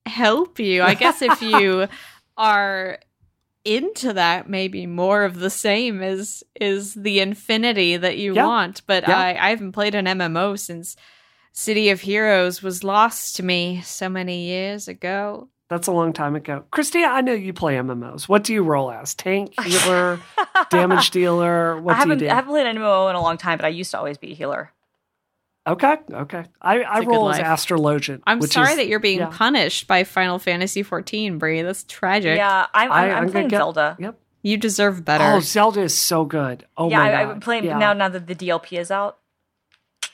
help you. I guess if you are into that, maybe more of the same is is the infinity that you Yeah. want. But Yeah. I I haven't played an MMO since City of Heroes was lost to me so many years ago. That's a long time ago. Christina, I know you play MMOs. What do you roll as? Tank, healer, damage dealer? What I do you haven't do? I haven't played an MMO in a long time, but I used to always be a healer. Okay, okay. I, good roll as. Astrologian. I'm which sorry is- that you're being yeah. punished by Final Fantasy 14, Brie. That's tragic. Yeah, I'm, I- I'm, I'm I'm gonna playing get- Zelda. Yep. You deserve better. Oh, Zelda is so good. Oh yeah, my I, god. I'm playing Yeah. now. Now that the DLC is out.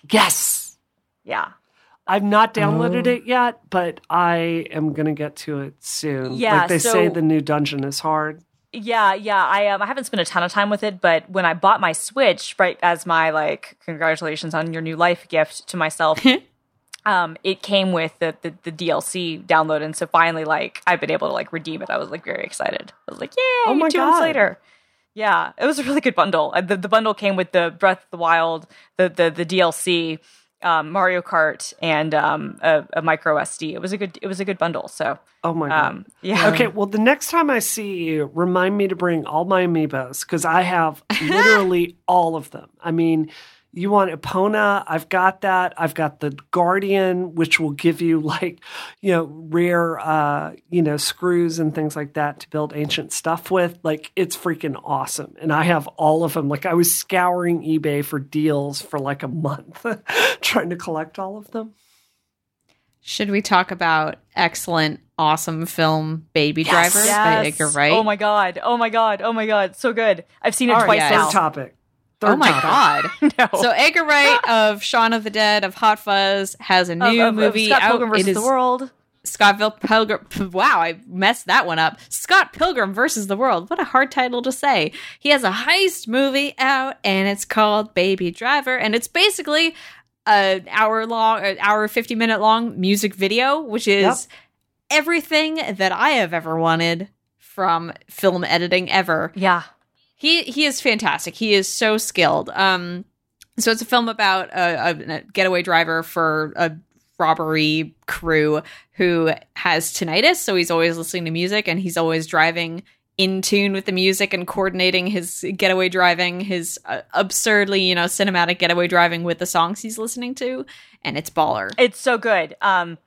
Yes. Yeah, I've not downloaded Oh. it yet, but I am gonna get to it soon. Yeah, like they say, the new dungeon is hard. Yeah, yeah. I um, I haven't spent a ton of time with it, but when I bought my Switch, right as my like congratulations on your new life gift to myself, um, it came with the, the the DLC download, and so finally, like I've been able to like redeem it. I was like very excited. I was like, yay! Oh my two months later. Yeah, it was a really good bundle. Uh, The, the bundle came with the Breath of the Wild, the the the DLC, um, Mario Kart, and um, a, a micro SD. It was a good it was a good bundle. So Oh my god. um, yeah, Okay, well, the next time I see you, remind me to bring all my amiibos because I have literally all of them. I mean, you want Epona? I've got that. I've got the Guardian, which will give you like, you know, rare, uh, you know, screws and things like that to build ancient stuff with. Like, it's freaking awesome. And I have all of them. Like, I was scouring eBay for deals for like a month trying to collect all of them. Should we talk about excellent, awesome film Baby Yes. Driver Yes. by Edgar Wright? Oh my god! Oh my god! Oh my god! So good. I've seen it All right, twice yes. now. topic. Oh my god! No. So Edgar Wright of Shaun of the Dead of Hot Fuzz has a Of- new of- of movie Scott out. Pilgrim versus it is the World. Scott Pilgrim. Wow, I messed that one up. Scott Pilgrim versus the World. What a hard title to say. He has a heist movie out, and it's called Baby Driver, and it's basically an hour long, an hour fifty minute long music video, which is Yep. everything that I have ever wanted from film editing ever. Yeah. He he is fantastic. He is so skilled. Um, so it's a film about a, a, getaway driver for a robbery crew who has tinnitus, so he's always listening to music and he's always driving in tune with the music and coordinating his getaway driving, his uh, absurdly you know cinematic getaway driving with the songs he's listening to, and it's baller. It's so good. Um,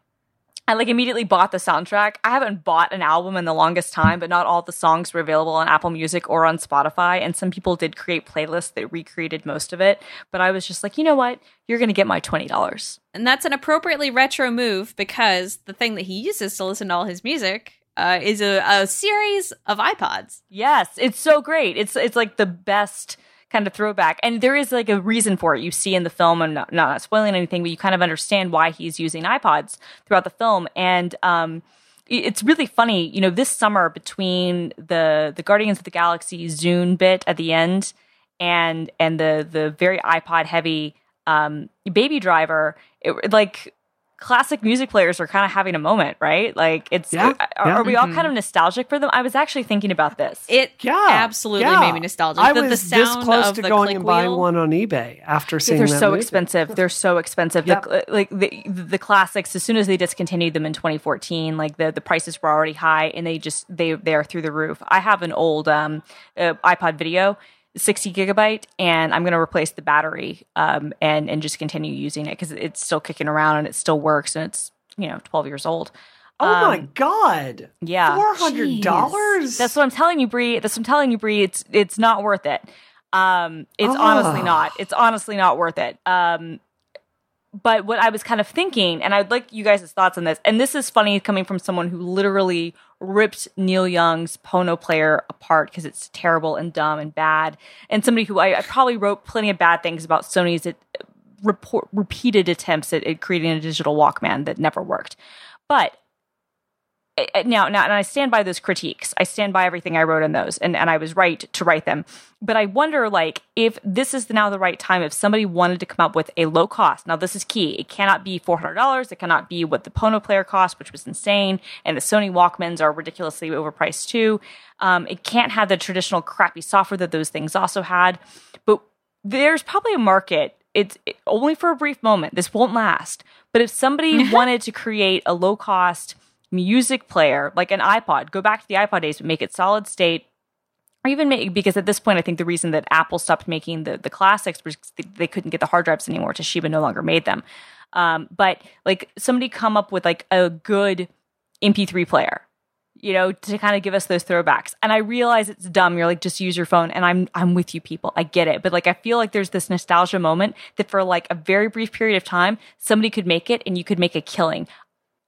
I like immediately bought the soundtrack. I haven't bought an album in the longest time, but not all the songs were available on Apple Music or on Spotify. And some people did create playlists that recreated most of it. But I was just like, you know what? You're going to get my $20. And that's an appropriately retro move because the thing that he uses to listen to all his music uh, is a, a series of iPods. Yes, it's so great. It's it's like the best kind of throwback, and there is like a reason for it. You see in the film, and not, not spoiling anything, but you kind of understand why he's using iPods throughout the film, and um, it's really funny. You know, this summer between the the Guardians of the Galaxy Zune bit at the end and and the the very iPod heavy um, Baby Driver, it, like classic music players are kind of having a moment, right? Like it's Yeah, are, yeah. are we all kind of nostalgic for them? I was actually thinking about this. It Yeah, absolutely yeah. made me nostalgic. I the, was the sound this close of to going click and buying wheel. one on eBay after seeing they're that so movie. expensive. They're so expensive. Yep. The, like the the classics, as soon as they discontinued them in 2014, like the the prices were already high, and they just they they are through the roof. I have an old um, uh, iPod Video, 60 gigabyte, and I'm going to replace the battery um, and and just continue using it because it's still kicking around and it still works, and it's you know 12 years old. Oh my Um, god! Yeah, four hundred dollars. That's what I'm telling you, Brie. That's what I'm telling you, Brie. It's it's not worth it. Um, it's Ah. honestly not. It's honestly not worth it. Um, but what I was kind of thinking, and I'd like you guys' thoughts on this, and this is funny coming from someone who literally ripped Neil Young's Pono player apart because it's terrible and dumb and bad, and somebody who I, I probably wrote plenty of bad things about Sony's it, report, repeated attempts at, at creating a digital Walkman that never worked. But uh, now, now, and I stand by those critiques. I stand by everything I wrote in those, and, and I was right to write them. But I wonder, like, if this is now the right time, if somebody wanted to come up with a low cost. Now, this is key. It cannot be four hundred dollars. It cannot be what the Pono player cost, which was insane, and the Sony Walkmans are ridiculously overpriced too. Um, it can't have the traditional crappy software that those things also had. But there's probably a market. It's it, only for a brief moment. This won't last. But if somebody wanted to create a low cost music player like an iPod, go back to the iPod days, but make it solid state. Or even make because at this point, I think the reason that Apple stopped making the the classics was they, couldn't get the hard drives anymore. Toshiba no longer made them. Um, but like somebody come up with like a good MP3 player, you know, to kind of give us those throwbacks. And I realize it's dumb. You're like, just use your phone. And I'm I'm with you, people. I get it. But like, I feel like there's this nostalgia moment that for like a very brief period of time, somebody could make it, and you could make a killing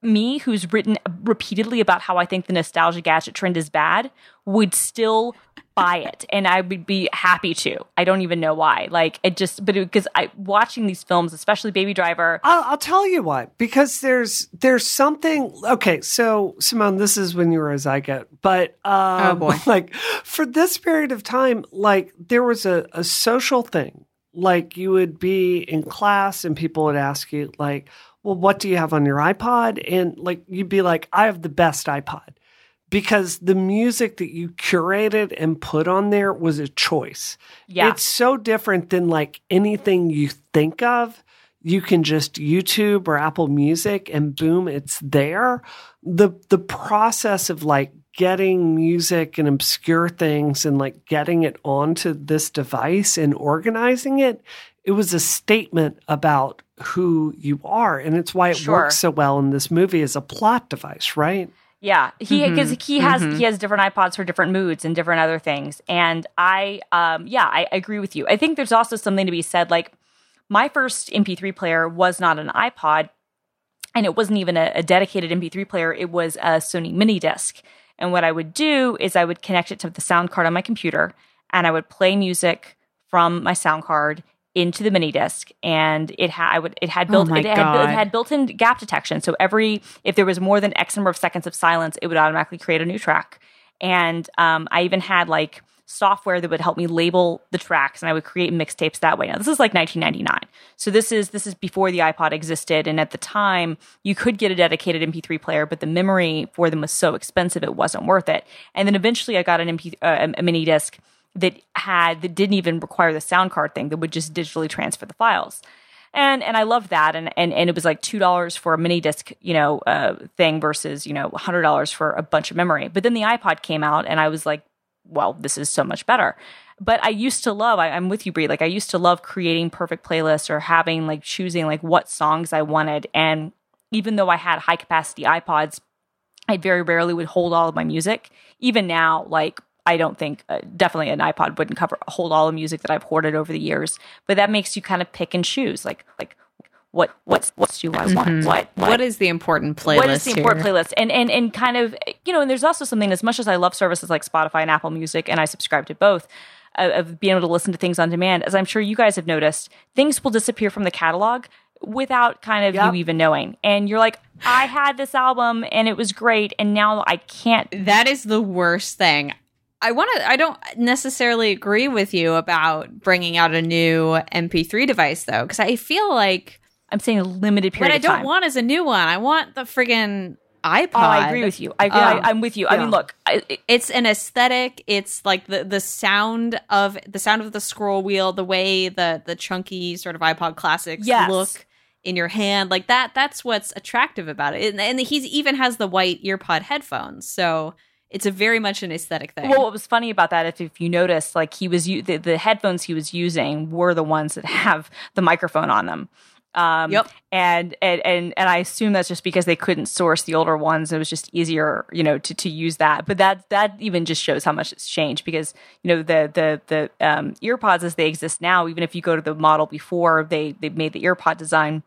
me, who's written repeatedly about how I think the nostalgia gadget trend is bad, would still buy it, and I would be happy to. I don't even know why. Like it just, but because I watching these films, especially Baby Driver. I'll, I'll tell you why. Because there's there's something. Okay, so Simone, this is when you were a zygote, but um, Oh, boy. like for this period of time, like there was a, a social thing. Like you would be in class and people would ask you, like, "Well, what do you have on your iPod?" And like you'd be like, "I have the best iPod." Because the music that you curated and put on there was a choice. Yeah. It's so different than like anything you think of. You can just YouTube or Apple Music and boom, it's there. The the process of like getting music and obscure things and like getting it onto this device and organizing it, it was a statement about who you are. And it's why it Sure. works so well in this movie as a plot device, right? Yeah, he because he has mhm. he has different iPods for different moods and different other things. And I, um, yeah, I agree with you. I think there's also something to be said. Like my first MP3 player was not an iPod, and it wasn't even a, a dedicated MP3 player. It was a Sony mini disc. And what I would do is I would connect it to the sound card on my computer, and I would play music from my sound card into the mini disc and it had I would it had built Oh it, had, it had built-in gap detection. So every if there was more than x number of seconds of silence it would automatically create a new track. And um, i even had like software that would help me label the tracks and i would create mixtapes that way. Now this is like 1999 so this is this is before the ipod existed and at the time you could get a dedicated mp3 player but the memory for them was so expensive it wasn't worth it. And then eventually i got an mp uh, a mini disc that had that didn't even require the sound card thing that would just digitally transfer the files. And and I loved that. And and and it was like two dollars for a mini disc you know uh, thing versus you know hundred dollars for a bunch of memory. But then the iPod came out and I was like well this is so much better. But I used to love I, I'm with you Brie like I used to love creating perfect playlists or having like choosing like what songs I wanted. And even though I had high capacity iPods I very rarely would hold all of my music. Even now like I don't think uh, definitely an iPod wouldn't cover hold all the music that I've hoarded over the years. But that makes you kind of pick and choose, like like what what's what do I want? What, what what is the important playlist? what is the important here? playlist? And and and kind of you know, and there's also something as much as I love services like Spotify and Apple Music, and I subscribe to both. uh, Of being able to listen to things on demand, as I'm sure you guys have noticed, things will disappear from the catalog without kind of Yep. you even knowing. And you're like, I had this album and it was great, and now I can't That is the worst thing. I want to. I don't necessarily agree with you about bringing out a new MP3 device though, because I feel like I'm saying a limited period what I don't time. want is a new one. I want the friggin' iPod. Oh, I agree with you. I, Um, I, I'm with you. I mean, look, I, it- it's an aesthetic it's like the the sound of the sound of the scroll wheel the way the the chunky sort of ipod classics Yes. look in your hand like that that's what's attractive about it and, and he's even has the white earpod headphones so it's a very much an aesthetic thing Well, what was funny about that, if, if you notice, like he was the, the headphones he was using were the ones that have the microphone on them. Um, Yep. And, and and and I assume that's just because they couldn't source the older ones. It was just easier, you know, to, to use that. But that that even just shows how much it's changed because you know the the the um, earpods as they exist now. Even if you go to the model before they they made the earpod design,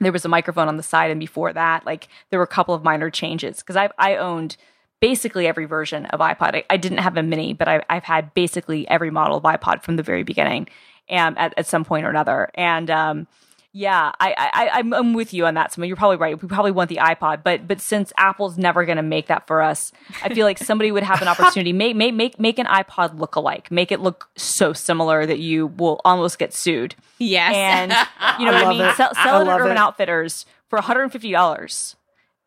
there was a microphone on the side and before that like there were a couple of minor changes because i i owned basically every version of ipod i, I didn't have a mini but I, i've had basically every model of ipod from the very beginning and at, at some point or another and um yeah, I, I, I'm, I'm with you on that. Some you're probably right. We probably want the iPod, but but since Apple's never going to make that for us, I feel like somebody would have an opportunity. Make make make make an iPod look alike. Make it look so similar that you will almost get sued yes and you know I what I mean. it. Sell, I it at Urban it. Outfitters for one hundred and fifty dollars,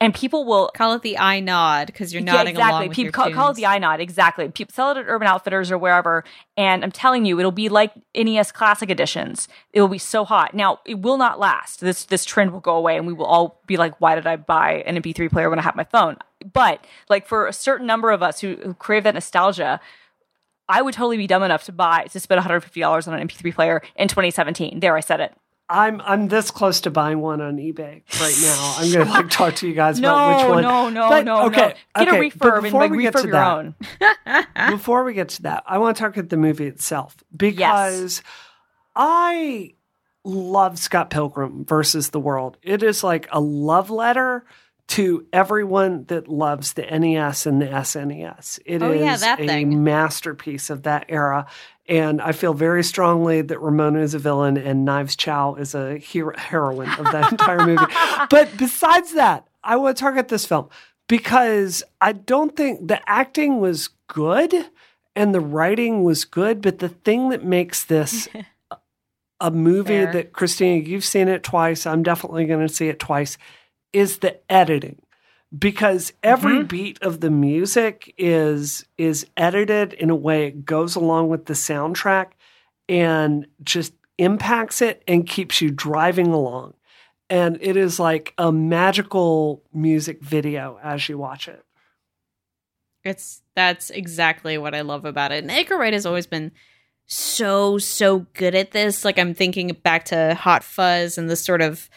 and people will. call it the i nod because you're Yeah, nodding along exactly. with People call, call it the iNod. Exactly. People sell it at Urban Outfitters or wherever, and I'm telling you, it'll be like NES Classic editions. It will be so hot. Now, it will not last. This this trend will go away, and we will all be like, "Why did I buy an MP3 player when I have my phone?" But like for a certain number of us who, who crave that nostalgia, I would totally be dumb enough to buy to spend 150 dollars on an MP3 player in 2017. There, I said it. I'm I'm this close to buying one on eBay right now. I'm gonna like talk to you guys No, about which one. no, no, But, no, okay, no. Get okay, a refurb and before like we get refurb to your that- own. Before we get to that, I want to talk about the movie itself because I love Scott Pilgrim versus the World. It is like a love letter to everyone that loves the NES and the SNES. It is Oh, yeah, that a thing. masterpiece of that era. And I feel very strongly that Ramona is a villain and Knives Chow is a hero- heroine of that entire movie. But besides that, I want to target this film because I don't think the acting was good and the writing was good, but the thing that makes this a- movie Fair. that Christina, you've seen it twice, I'm definitely going to see it twice, is the editing. Because every mm-hmm. beat of the music is is edited in a way it goes along with the soundtrack and just impacts it and keeps you driving along. And it is like a magical music video as you watch it. It's that's exactly what I love about it. And Edgar Wright has always been so so good at this. Like I'm thinking back to Hot Fuzz and the sort of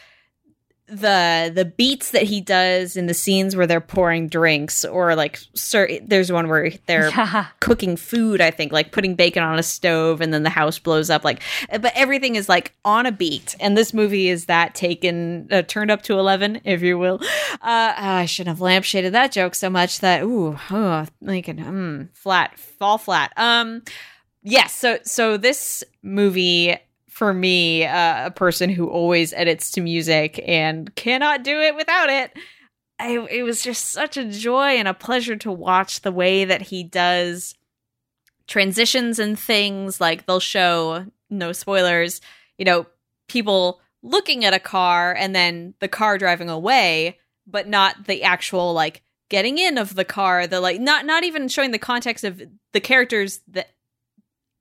the the beats that he does in the scenes where they're pouring drinks or like sir there's one where they're Yeah. cooking food i think like putting bacon on a stove and then the house blows up like but everything is like on a beat. And this movie is that taken uh, turned up to 11 if you will. Uh i shouldn't have lampshaded that joke so much that ooh oh, like mm, flat fall flat. Um yes, so so this movie for me, uh, a person who always edits to music and cannot do it without it. I, it was just such a joy and a pleasure to watch the way that he does transitions and things like they'll show no spoilers you know people looking at a car and then the car driving away but not the actual like getting in of the car the like not not even showing the context of the characters that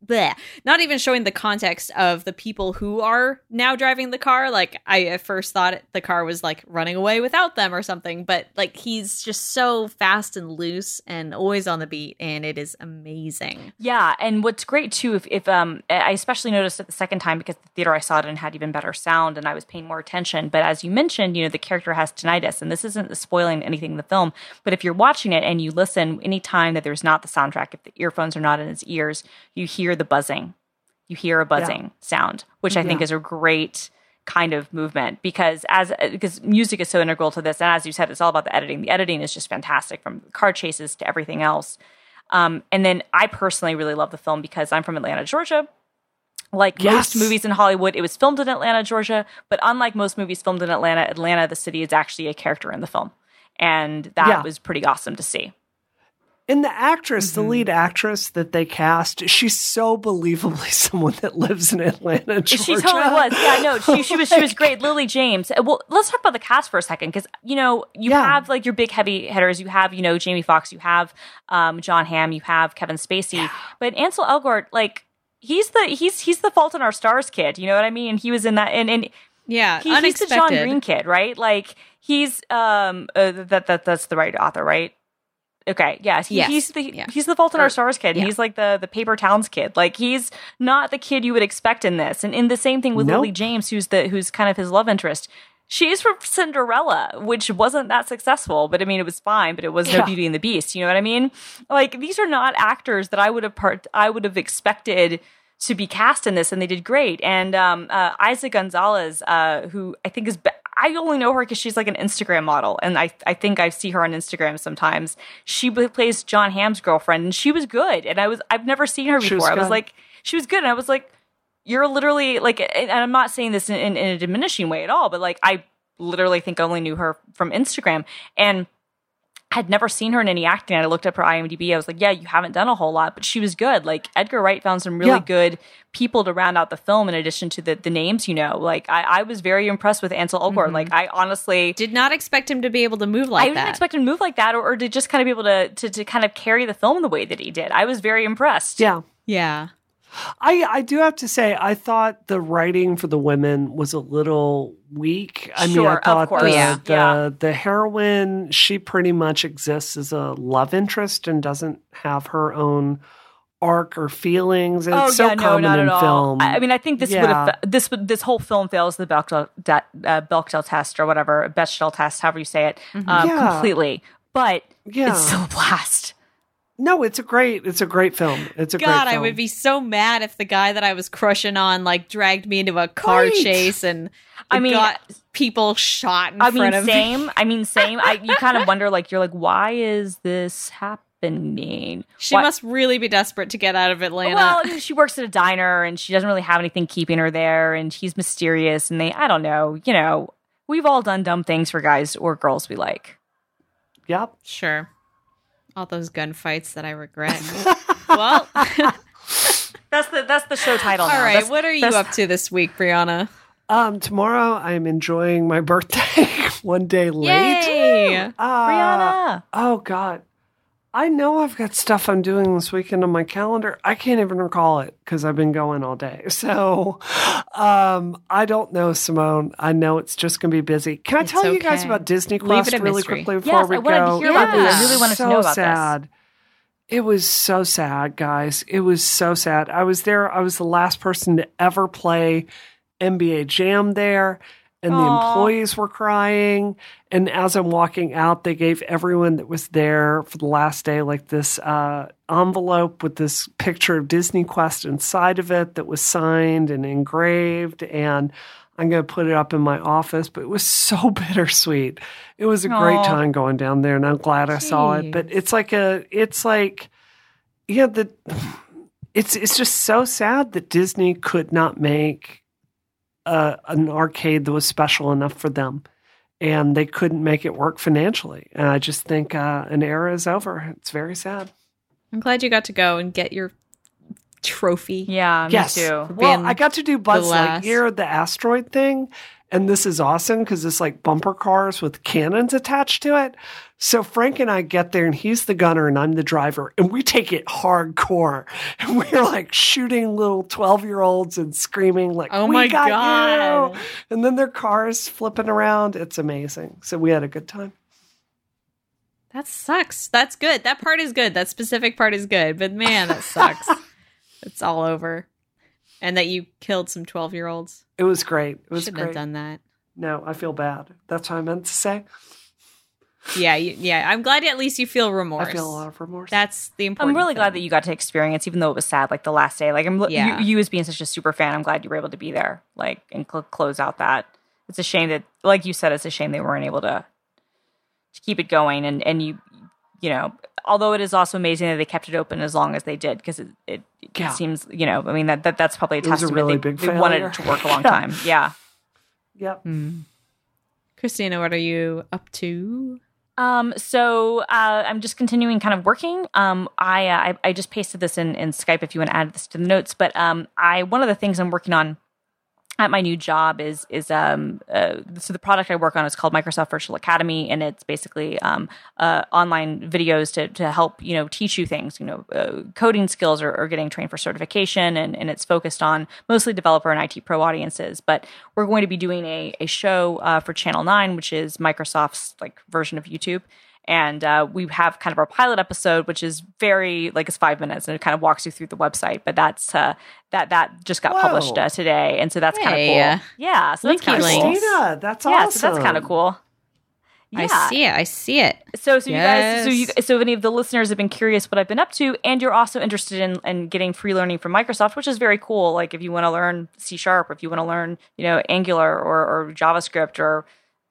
bleh, not even showing the context of the people who are now driving the car. Like I at first thought the car was like running away without them or something, but like he's just so fast and loose and always on the beat, and it is amazing. Yeah, and what's great too, if, if um, I especially noticed it the second time because the theater I saw it in had even better sound, and I was paying more attention. But as you mentioned, you know the character has tinnitus, and this isn't spoiling anything in the film. But if you're watching it and you listen, anytime that there's not the soundtrack, if the earphones are not in his ears, you hear the buzzing. You hear a buzzing yeah. sound, which I think yeah. is a great kind of movement because as because music is so integral to this and as you said it's all about the editing the editing is just fantastic from car chases to everything else um, and then i personally really love the film because i'm from atlanta georgia like yes. most movies in hollywood it was filmed in atlanta georgia but unlike most movies filmed in atlanta atlanta the city is actually a character in the film and that yeah. was pretty awesome to see and the actress, mm-hmm. the lead actress that they cast, she's so believably someone that lives in Atlanta, Georgia. She totally was. Yeah, no, she, she was she was great. Lily James. Uh, well, let's talk about the cast for a second because you know you yeah. have like your big heavy hitters. You have you know Jamie Foxx. You have um, Jon Hamm. You have Kevin Spacey. Yeah. But Ansel Elgort, like he's the he's he's the Fault in Our Stars kid. You know what I mean? He was in that and and yeah, he, he's the John Green kid, right? Like he's um uh, that that that's the right author, right? Okay, yes, he, yes. he's the yeah. he's the Fault in Our Stars kid. Yeah. He's like the the Paper Towns kid. Like he's not the kid you would expect in this. And in the same thing with nope. Lily James, who's the who's kind of his love interest. She's from Cinderella, which wasn't that successful, but I mean it was fine. But it was yeah. no Beauty and the Beast. You know what I mean? Like these are not actors that I would have part I would have expected to be cast in this, and they did great. And um, uh, Eiza Gonzalez, uh, who I think is be- I only know her because she's like an Instagram model, and I I think I see her on Instagram sometimes. She plays Jon Hamm's girlfriend, and she was good. And I was I've never seen her before. Was I was like, she was good, and I was like, you're literally like, and I'm not saying this in, in, in a diminishing way at all, but like I literally think I only knew her from Instagram, and had never seen her in any acting. I looked up her IMDb. I was like, yeah, you haven't done a whole lot, but she was good. Like Edgar Wright found some really yeah. good people to round out the film in addition to the, the names you know. Like I, I was very impressed with Ansel Elgort. Mm-hmm. Like I honestly did not expect him to be able to move like that. I didn't expect him to move like that or, or to just kind of be able to, to to kind of carry the film the way that he did. I was very impressed. Yeah. Yeah. I I do have to say I thought the writing for the women was a little weak. I sure, mean, I thought course, the, yeah. the yeah. the heroine she pretty much exists as a love interest and doesn't have her own arc or feelings. And oh, it's so yeah, common no, not in at film. All. I mean, I think this yeah. would have this would this whole film fails the Bechdel, uh, Bechdel test or whatever Bechdel test, however you say it, mm-hmm. um, yeah. completely. But yeah. it's still a blast. No, it's a great it's a great film. It's a God, I would be so mad if the guy that I was crushing on like dragged me into a car right. chase and I mean got people shot in I front mean, of same. me. I mean, same. I you kind of wonder like you're like, why is this happening? She why? must really be desperate to get out of Atlanta. Well, she works at a diner and she doesn't really have anything keeping her there, and he's mysterious, and they I don't know, you know, we've all done dumb things for guys or girls we like. Yep. Sure all those gunfights that I regret. well, that's the that's the show title. All now. right, that's, what are you up to this week, Brianna? Um, tomorrow I'm enjoying my birthday one day late. Yay! Uh, Brianna. Oh God. I know I've got stuff I'm doing this weekend on my calendar. I can't even recall it because I've been going all day. So um, I don't know, Simone. I know it's just going to be busy. Can I it's tell okay. you guys about Disney Quest really mystery. quickly before yes, we I go? To hear yeah. I really wanted so to know about sad. this. It was so sad, guys. It was so sad. I was there. I was the last person to ever play NBA Jam there and Aww. the employees were crying. And as I'm walking out, they gave everyone that was there for the last day like this uh, envelope with this picture of Disney Quest inside of it that was signed and engraved. And I'm going to put it up in my office. But it was so bittersweet. It was a Aww. great time going down there, and I'm glad I saw it. But it's like a, it's like, yeah, the it's it's just so sad that Disney could not make uh, an arcade that was special enough for them, and they couldn't make it work financially. And I just think uh, an era is over. It's very sad. I'm glad you got to go and get your trophy. Yeah, me yes. too. Well, I got to do Buzz. Lightyear, the asteroid thing, and this is awesome because it's like bumper cars with cannons attached to it. So Frank and I get there, and he's the gunner, and I'm the driver, and we take it hardcore, and we're like shooting little twelve year olds and screaming like, Oh "We my got God. you!" And then their cars flipping around. It's amazing. So we had a good time. That sucks. That's good. That part is good. That specific part is good. But man, that sucks. it's all over. And that you killed some 12 year olds. It was great. It was Shouldn't great. have done that. No, I feel bad. That's what I meant to say. Yeah, yeah. I'm glad at least you feel remorse. I feel a lot of remorse. That's the important. I'm really glad that you got to experience, even though it was sad, like the last day. Like I'm, Yeah. you, you as being such a super fan, I'm glad you were able to be there, like and cl- close out that. It's a shame that, like you said, it's a shame they weren't able to to keep it going. And and you, you know, although it is also amazing that they kept it open as long as they did, because it, it, it seems, you know, I mean that, that that's probably a It a testament. really they, big they wanted it to work a long Yeah. time. Yeah. yep. Hmm. Christina, what are you up to? Um, so uh, I'm just continuing kind of working. Um, I, uh, I I just pasted this in, in Skype if you want to add this to the notes. But um, I one of the things I'm working on at my new job is is um uh, so the product I work on is called Microsoft Virtual Academy, and it's basically um uh, online videos to to help you know teach you things, you know, uh, coding skills or, or getting trained for certification, and and it's focused on mostly developer and IT pro audiences. But we're going to be doing a a show uh, for Channel Nine, which is Microsoft's like version of YouTube and uh, we have kind of our pilot episode which is very like it's five minutes and it kind of walks you through the website but that's uh, that that just got Whoa. published uh, today and so that's kind of Hey. cool yeah so that's Linky kind of links. cool Christina, that's yeah awesome. so that's kind of cool I see it. I see it. So, so you guys, so you, so if any of the listeners have been curious what I've been up to, and you're also interested in, in getting free learning from Microsoft, which is very cool. Like if you want to learn C sharp, or if you want to learn, you know, Angular or, or JavaScript or,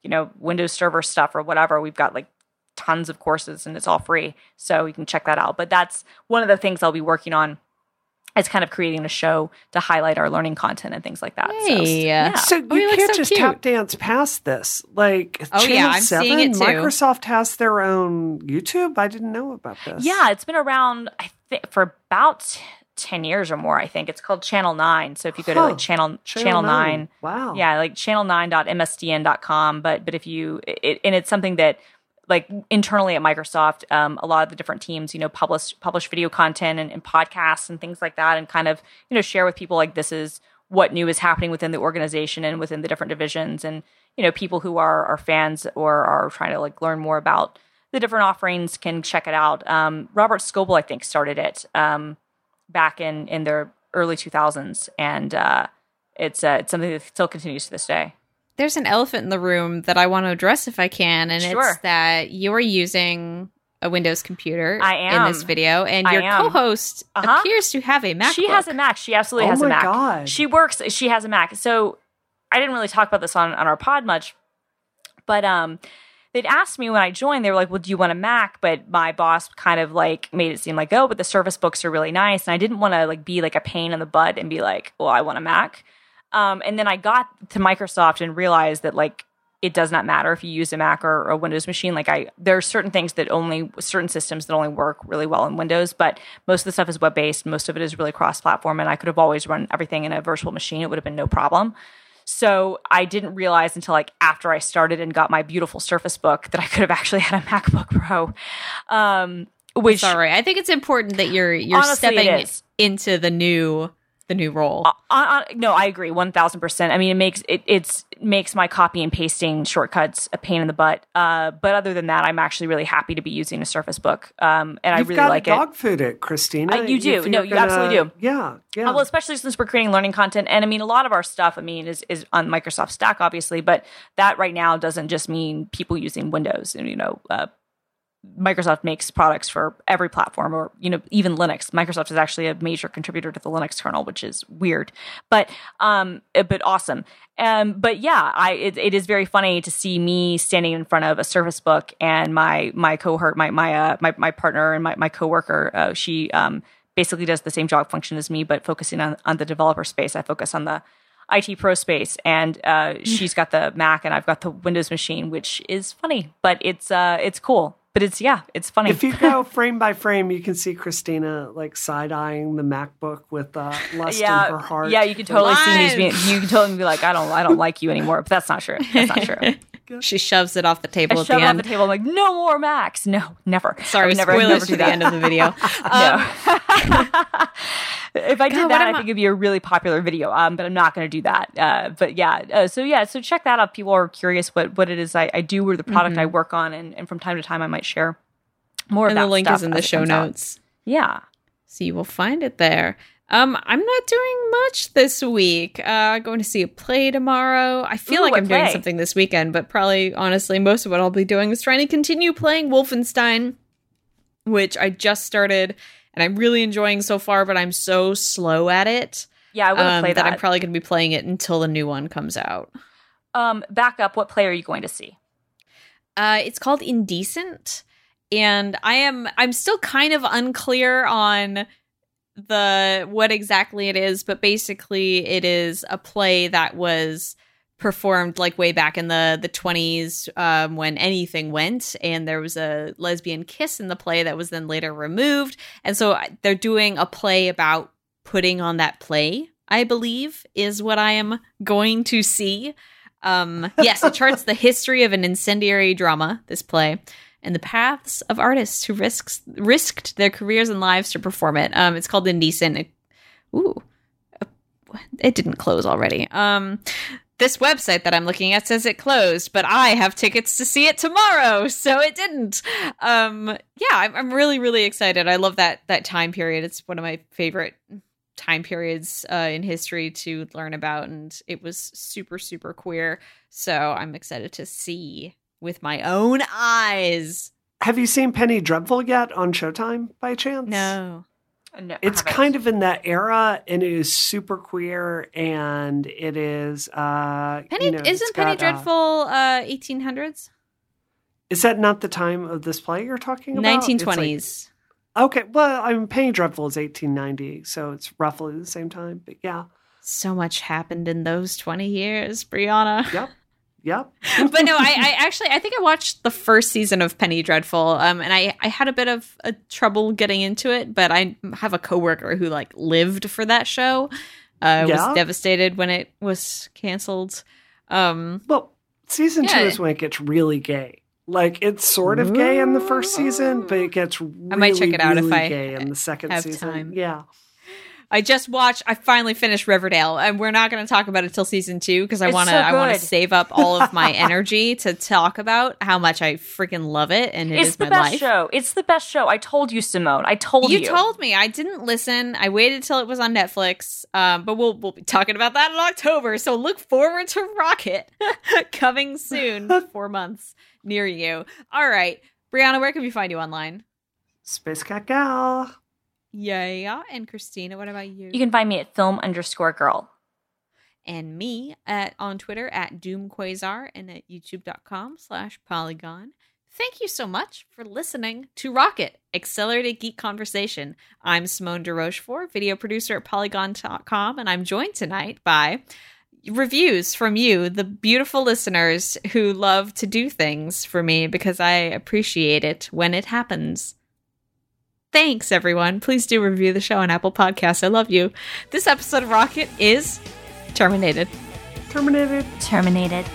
you know, Windows Server stuff or whatever, we've got like tons of courses and it's all free. So you can check that out. But that's one of the things I'll be working on is kind of creating a show to highlight our learning content and things like that. So, yeah. So you Oh, you can't so just cute. tap dance past this. Like Oh, Channel yeah, I'm 7, seeing it too. Microsoft has their own YouTube. I didn't know about this. Yeah, it's been around I think for about 10 years or more, I think. It's called Channel 9. So if you go to like channel Channel, channel 9. 9, Wow. yeah, like channel9.msdn.com, but but if you it, and it's something that like internally at Microsoft, um, a lot of the different teams, you know, publish publish video content and, and podcasts and things like that, and kind of you know share with people like this is what new is happening within the organization and within the different divisions, and you know people who are are fans or are trying to like learn more about the different offerings can check it out. Um, Robert Scoble, I think, started it um, back in in their early 2000s, and uh, it's uh, it's something that still continues to this day. There's an elephant in the room that I want to address if I can, and Sure. it's that you are using a Windows computer I in this video, and I your am. co-host Uh-huh. appears to have a Mac. She has a Mac. She absolutely Oh has a Mac. God. She works. She has a Mac. So I didn't really talk about this on on our pod much, but um, they'd asked me when I joined. They were like, "Well, do you want a Mac?" But my boss kind of like made it seem like, "Oh, but the Surface Books are really nice," and I didn't want to like be like a pain in the butt and be like, "Well, I want a Mac." Um, and then I got to Microsoft and realized that like it does not matter if you use a Mac or a Windows machine. Like I, there are certain things that only certain systems that only work really well in Windows, but most of the stuff is web based. Most of it is really cross platform, and I could have always run everything in a virtual machine. It would have been no problem. So I didn't realize until like after I started and got my beautiful Surface Book that I could have actually had a MacBook Pro. Um, which Sorry, I think it's important that you're you're Honestly, stepping into the new the new role. uh, uh, no, I agree, one thousand percent. I mean, it makes it it's it makes my copy and pasting shortcuts a pain in the butt. Uh, but other than that, I'm actually really happy to be using a Surface Book, um, and You've I really got like to it. dog food it, Christina. Uh, you do. If No, you're you absolutely do. Yeah, yeah. Uh, well, especially since we're creating learning content, and I mean, a lot of our stuff, I mean, is is on Microsoft Stack, obviously, but that right now doesn't just mean people using Windows. And you know, uh, Microsoft makes products for every platform, or you know, even Linux. Microsoft is actually a major contributor to the Linux kernel, which is weird, but um, uh, but awesome. Um, but yeah, I it, it is very funny to see me standing in front of a Surface Book and my my cohort, my my uh, my my partner and my my coworker. Uh, she um basically does the same job function as me, but focusing on, on the developer space. I focus on the IT pro space, and uh, she's got the Mac, and I've got the Windows machine, which is funny, but it's uh, it's cool. But it's yeah, it's funny. If you go frame by frame, you can see Christina like side eyeing the MacBook with uh, lust yeah, in her heart. yeah, you can totally see me. as being- You can totally be like, I don't, I don't like you anymore. But that's not true. That's not true. She shoves it off the table I at the it off the table. I'm like, no more Macs. No, never. Sorry, would never, spoilers never to the end of the video. Um, if I did God, that, I think it'd be a really popular video. Um, but I'm not going to do that. Uh, but yeah, uh, so yeah, so check that out. People are curious what what it is I, I do or the product I work on, and, and from time to time I might share more. Mm-hmm. and the link is in the show comes out. notes. Yeah. So you will find it there. Um, I'm not doing much this week. Uh, going to see a play tomorrow. I feel Ooh, like I'm doing something this weekend, but probably honestly, most of what I'll be doing is trying to continue playing Wolfenstein, which I just started and I'm really enjoying so far. But I'm so slow at it Yeah, I want to um, play that that. I'm probably going to be playing it until the new one comes out. um, back up. What play are you going to see? Uh, it's called Indecent, and I am I'm still kind of unclear on the what exactly it is, but basically it is a play that was performed like way back in the the 20s um, when anything went and there was a lesbian kiss in the play that was then later removed. And so uh, they're doing a play about putting on that play i believe is what i am going to see. Um, yes, it charts the history of an incendiary drama, this play, and the paths of artists who risks, risked their careers and lives to perform it. Um, it's called Indecent. It- ooh, uh, it didn't close already. Um, this website that I'm looking at says it closed, but I have tickets to see it tomorrow, so it didn't. Um, yeah, I'm, I'm really, really excited. I love that that time period. It's one of my favorite time periods uh, in history to learn about, and it was super, super queer. So I'm excited to see with my own eyes. Have you seen Penny Dreadful yet on Showtime by chance? No, No, It's kind of in that era, and it is super queer, and it is. Uh, Penny you know, isn't Penny got, uh, Dreadful uh, 1800s, is that not the time of this play you're talking about? It's like- 1920s. okay, well, I mean, Penny Dreadful is 1890, so it's roughly the same time. But yeah, So much happened in those 20 years, Brianna. yep, yep. but no, I, I actually I think I watched the first season of Penny Dreadful, um, and I I had a bit of a trouble getting into it, but I have a coworker who like lived for that show. Uh, Yeah? was devastated when it was canceled. Um, Well, season two is when it gets really gay. Like it's sort of gay in the first season, but it gets really, I might check it out if really I gay in the second have season. time. Yeah, I just watched. I finally finished Riverdale, and we're not going to talk about it till season two because I want to. so I want to save up all of my energy to talk about how much I freaking love it, and it is It's the my best life. show. It's the best show. I told you, Simone. I told you. You told me. I didn't listen. I waited till it was on Netflix. Um, but we'll we'll be talking about that in October. So look forward to Rocket coming soon. Four months near you. All right, Brianna, where can we find you online? Spacekatgal. Yeah, yeah. And Christina, what about you? You can find me at film underscore girl. and me at on Twitter at DoomQuasar and at youtube.com slash polygon. Thank you so much for listening to Rocket, Accelerated Geek Conversation. I'm Simone de Rochefort, video producer at polygon.com, and I'm joined tonight by reviews from you, the beautiful listeners who love to do things for me because I appreciate it when it happens. Thanks, everyone. Please do review the show on Apple Podcasts. I love you. This episode of Rocket is terminated. Terminated. Terminated.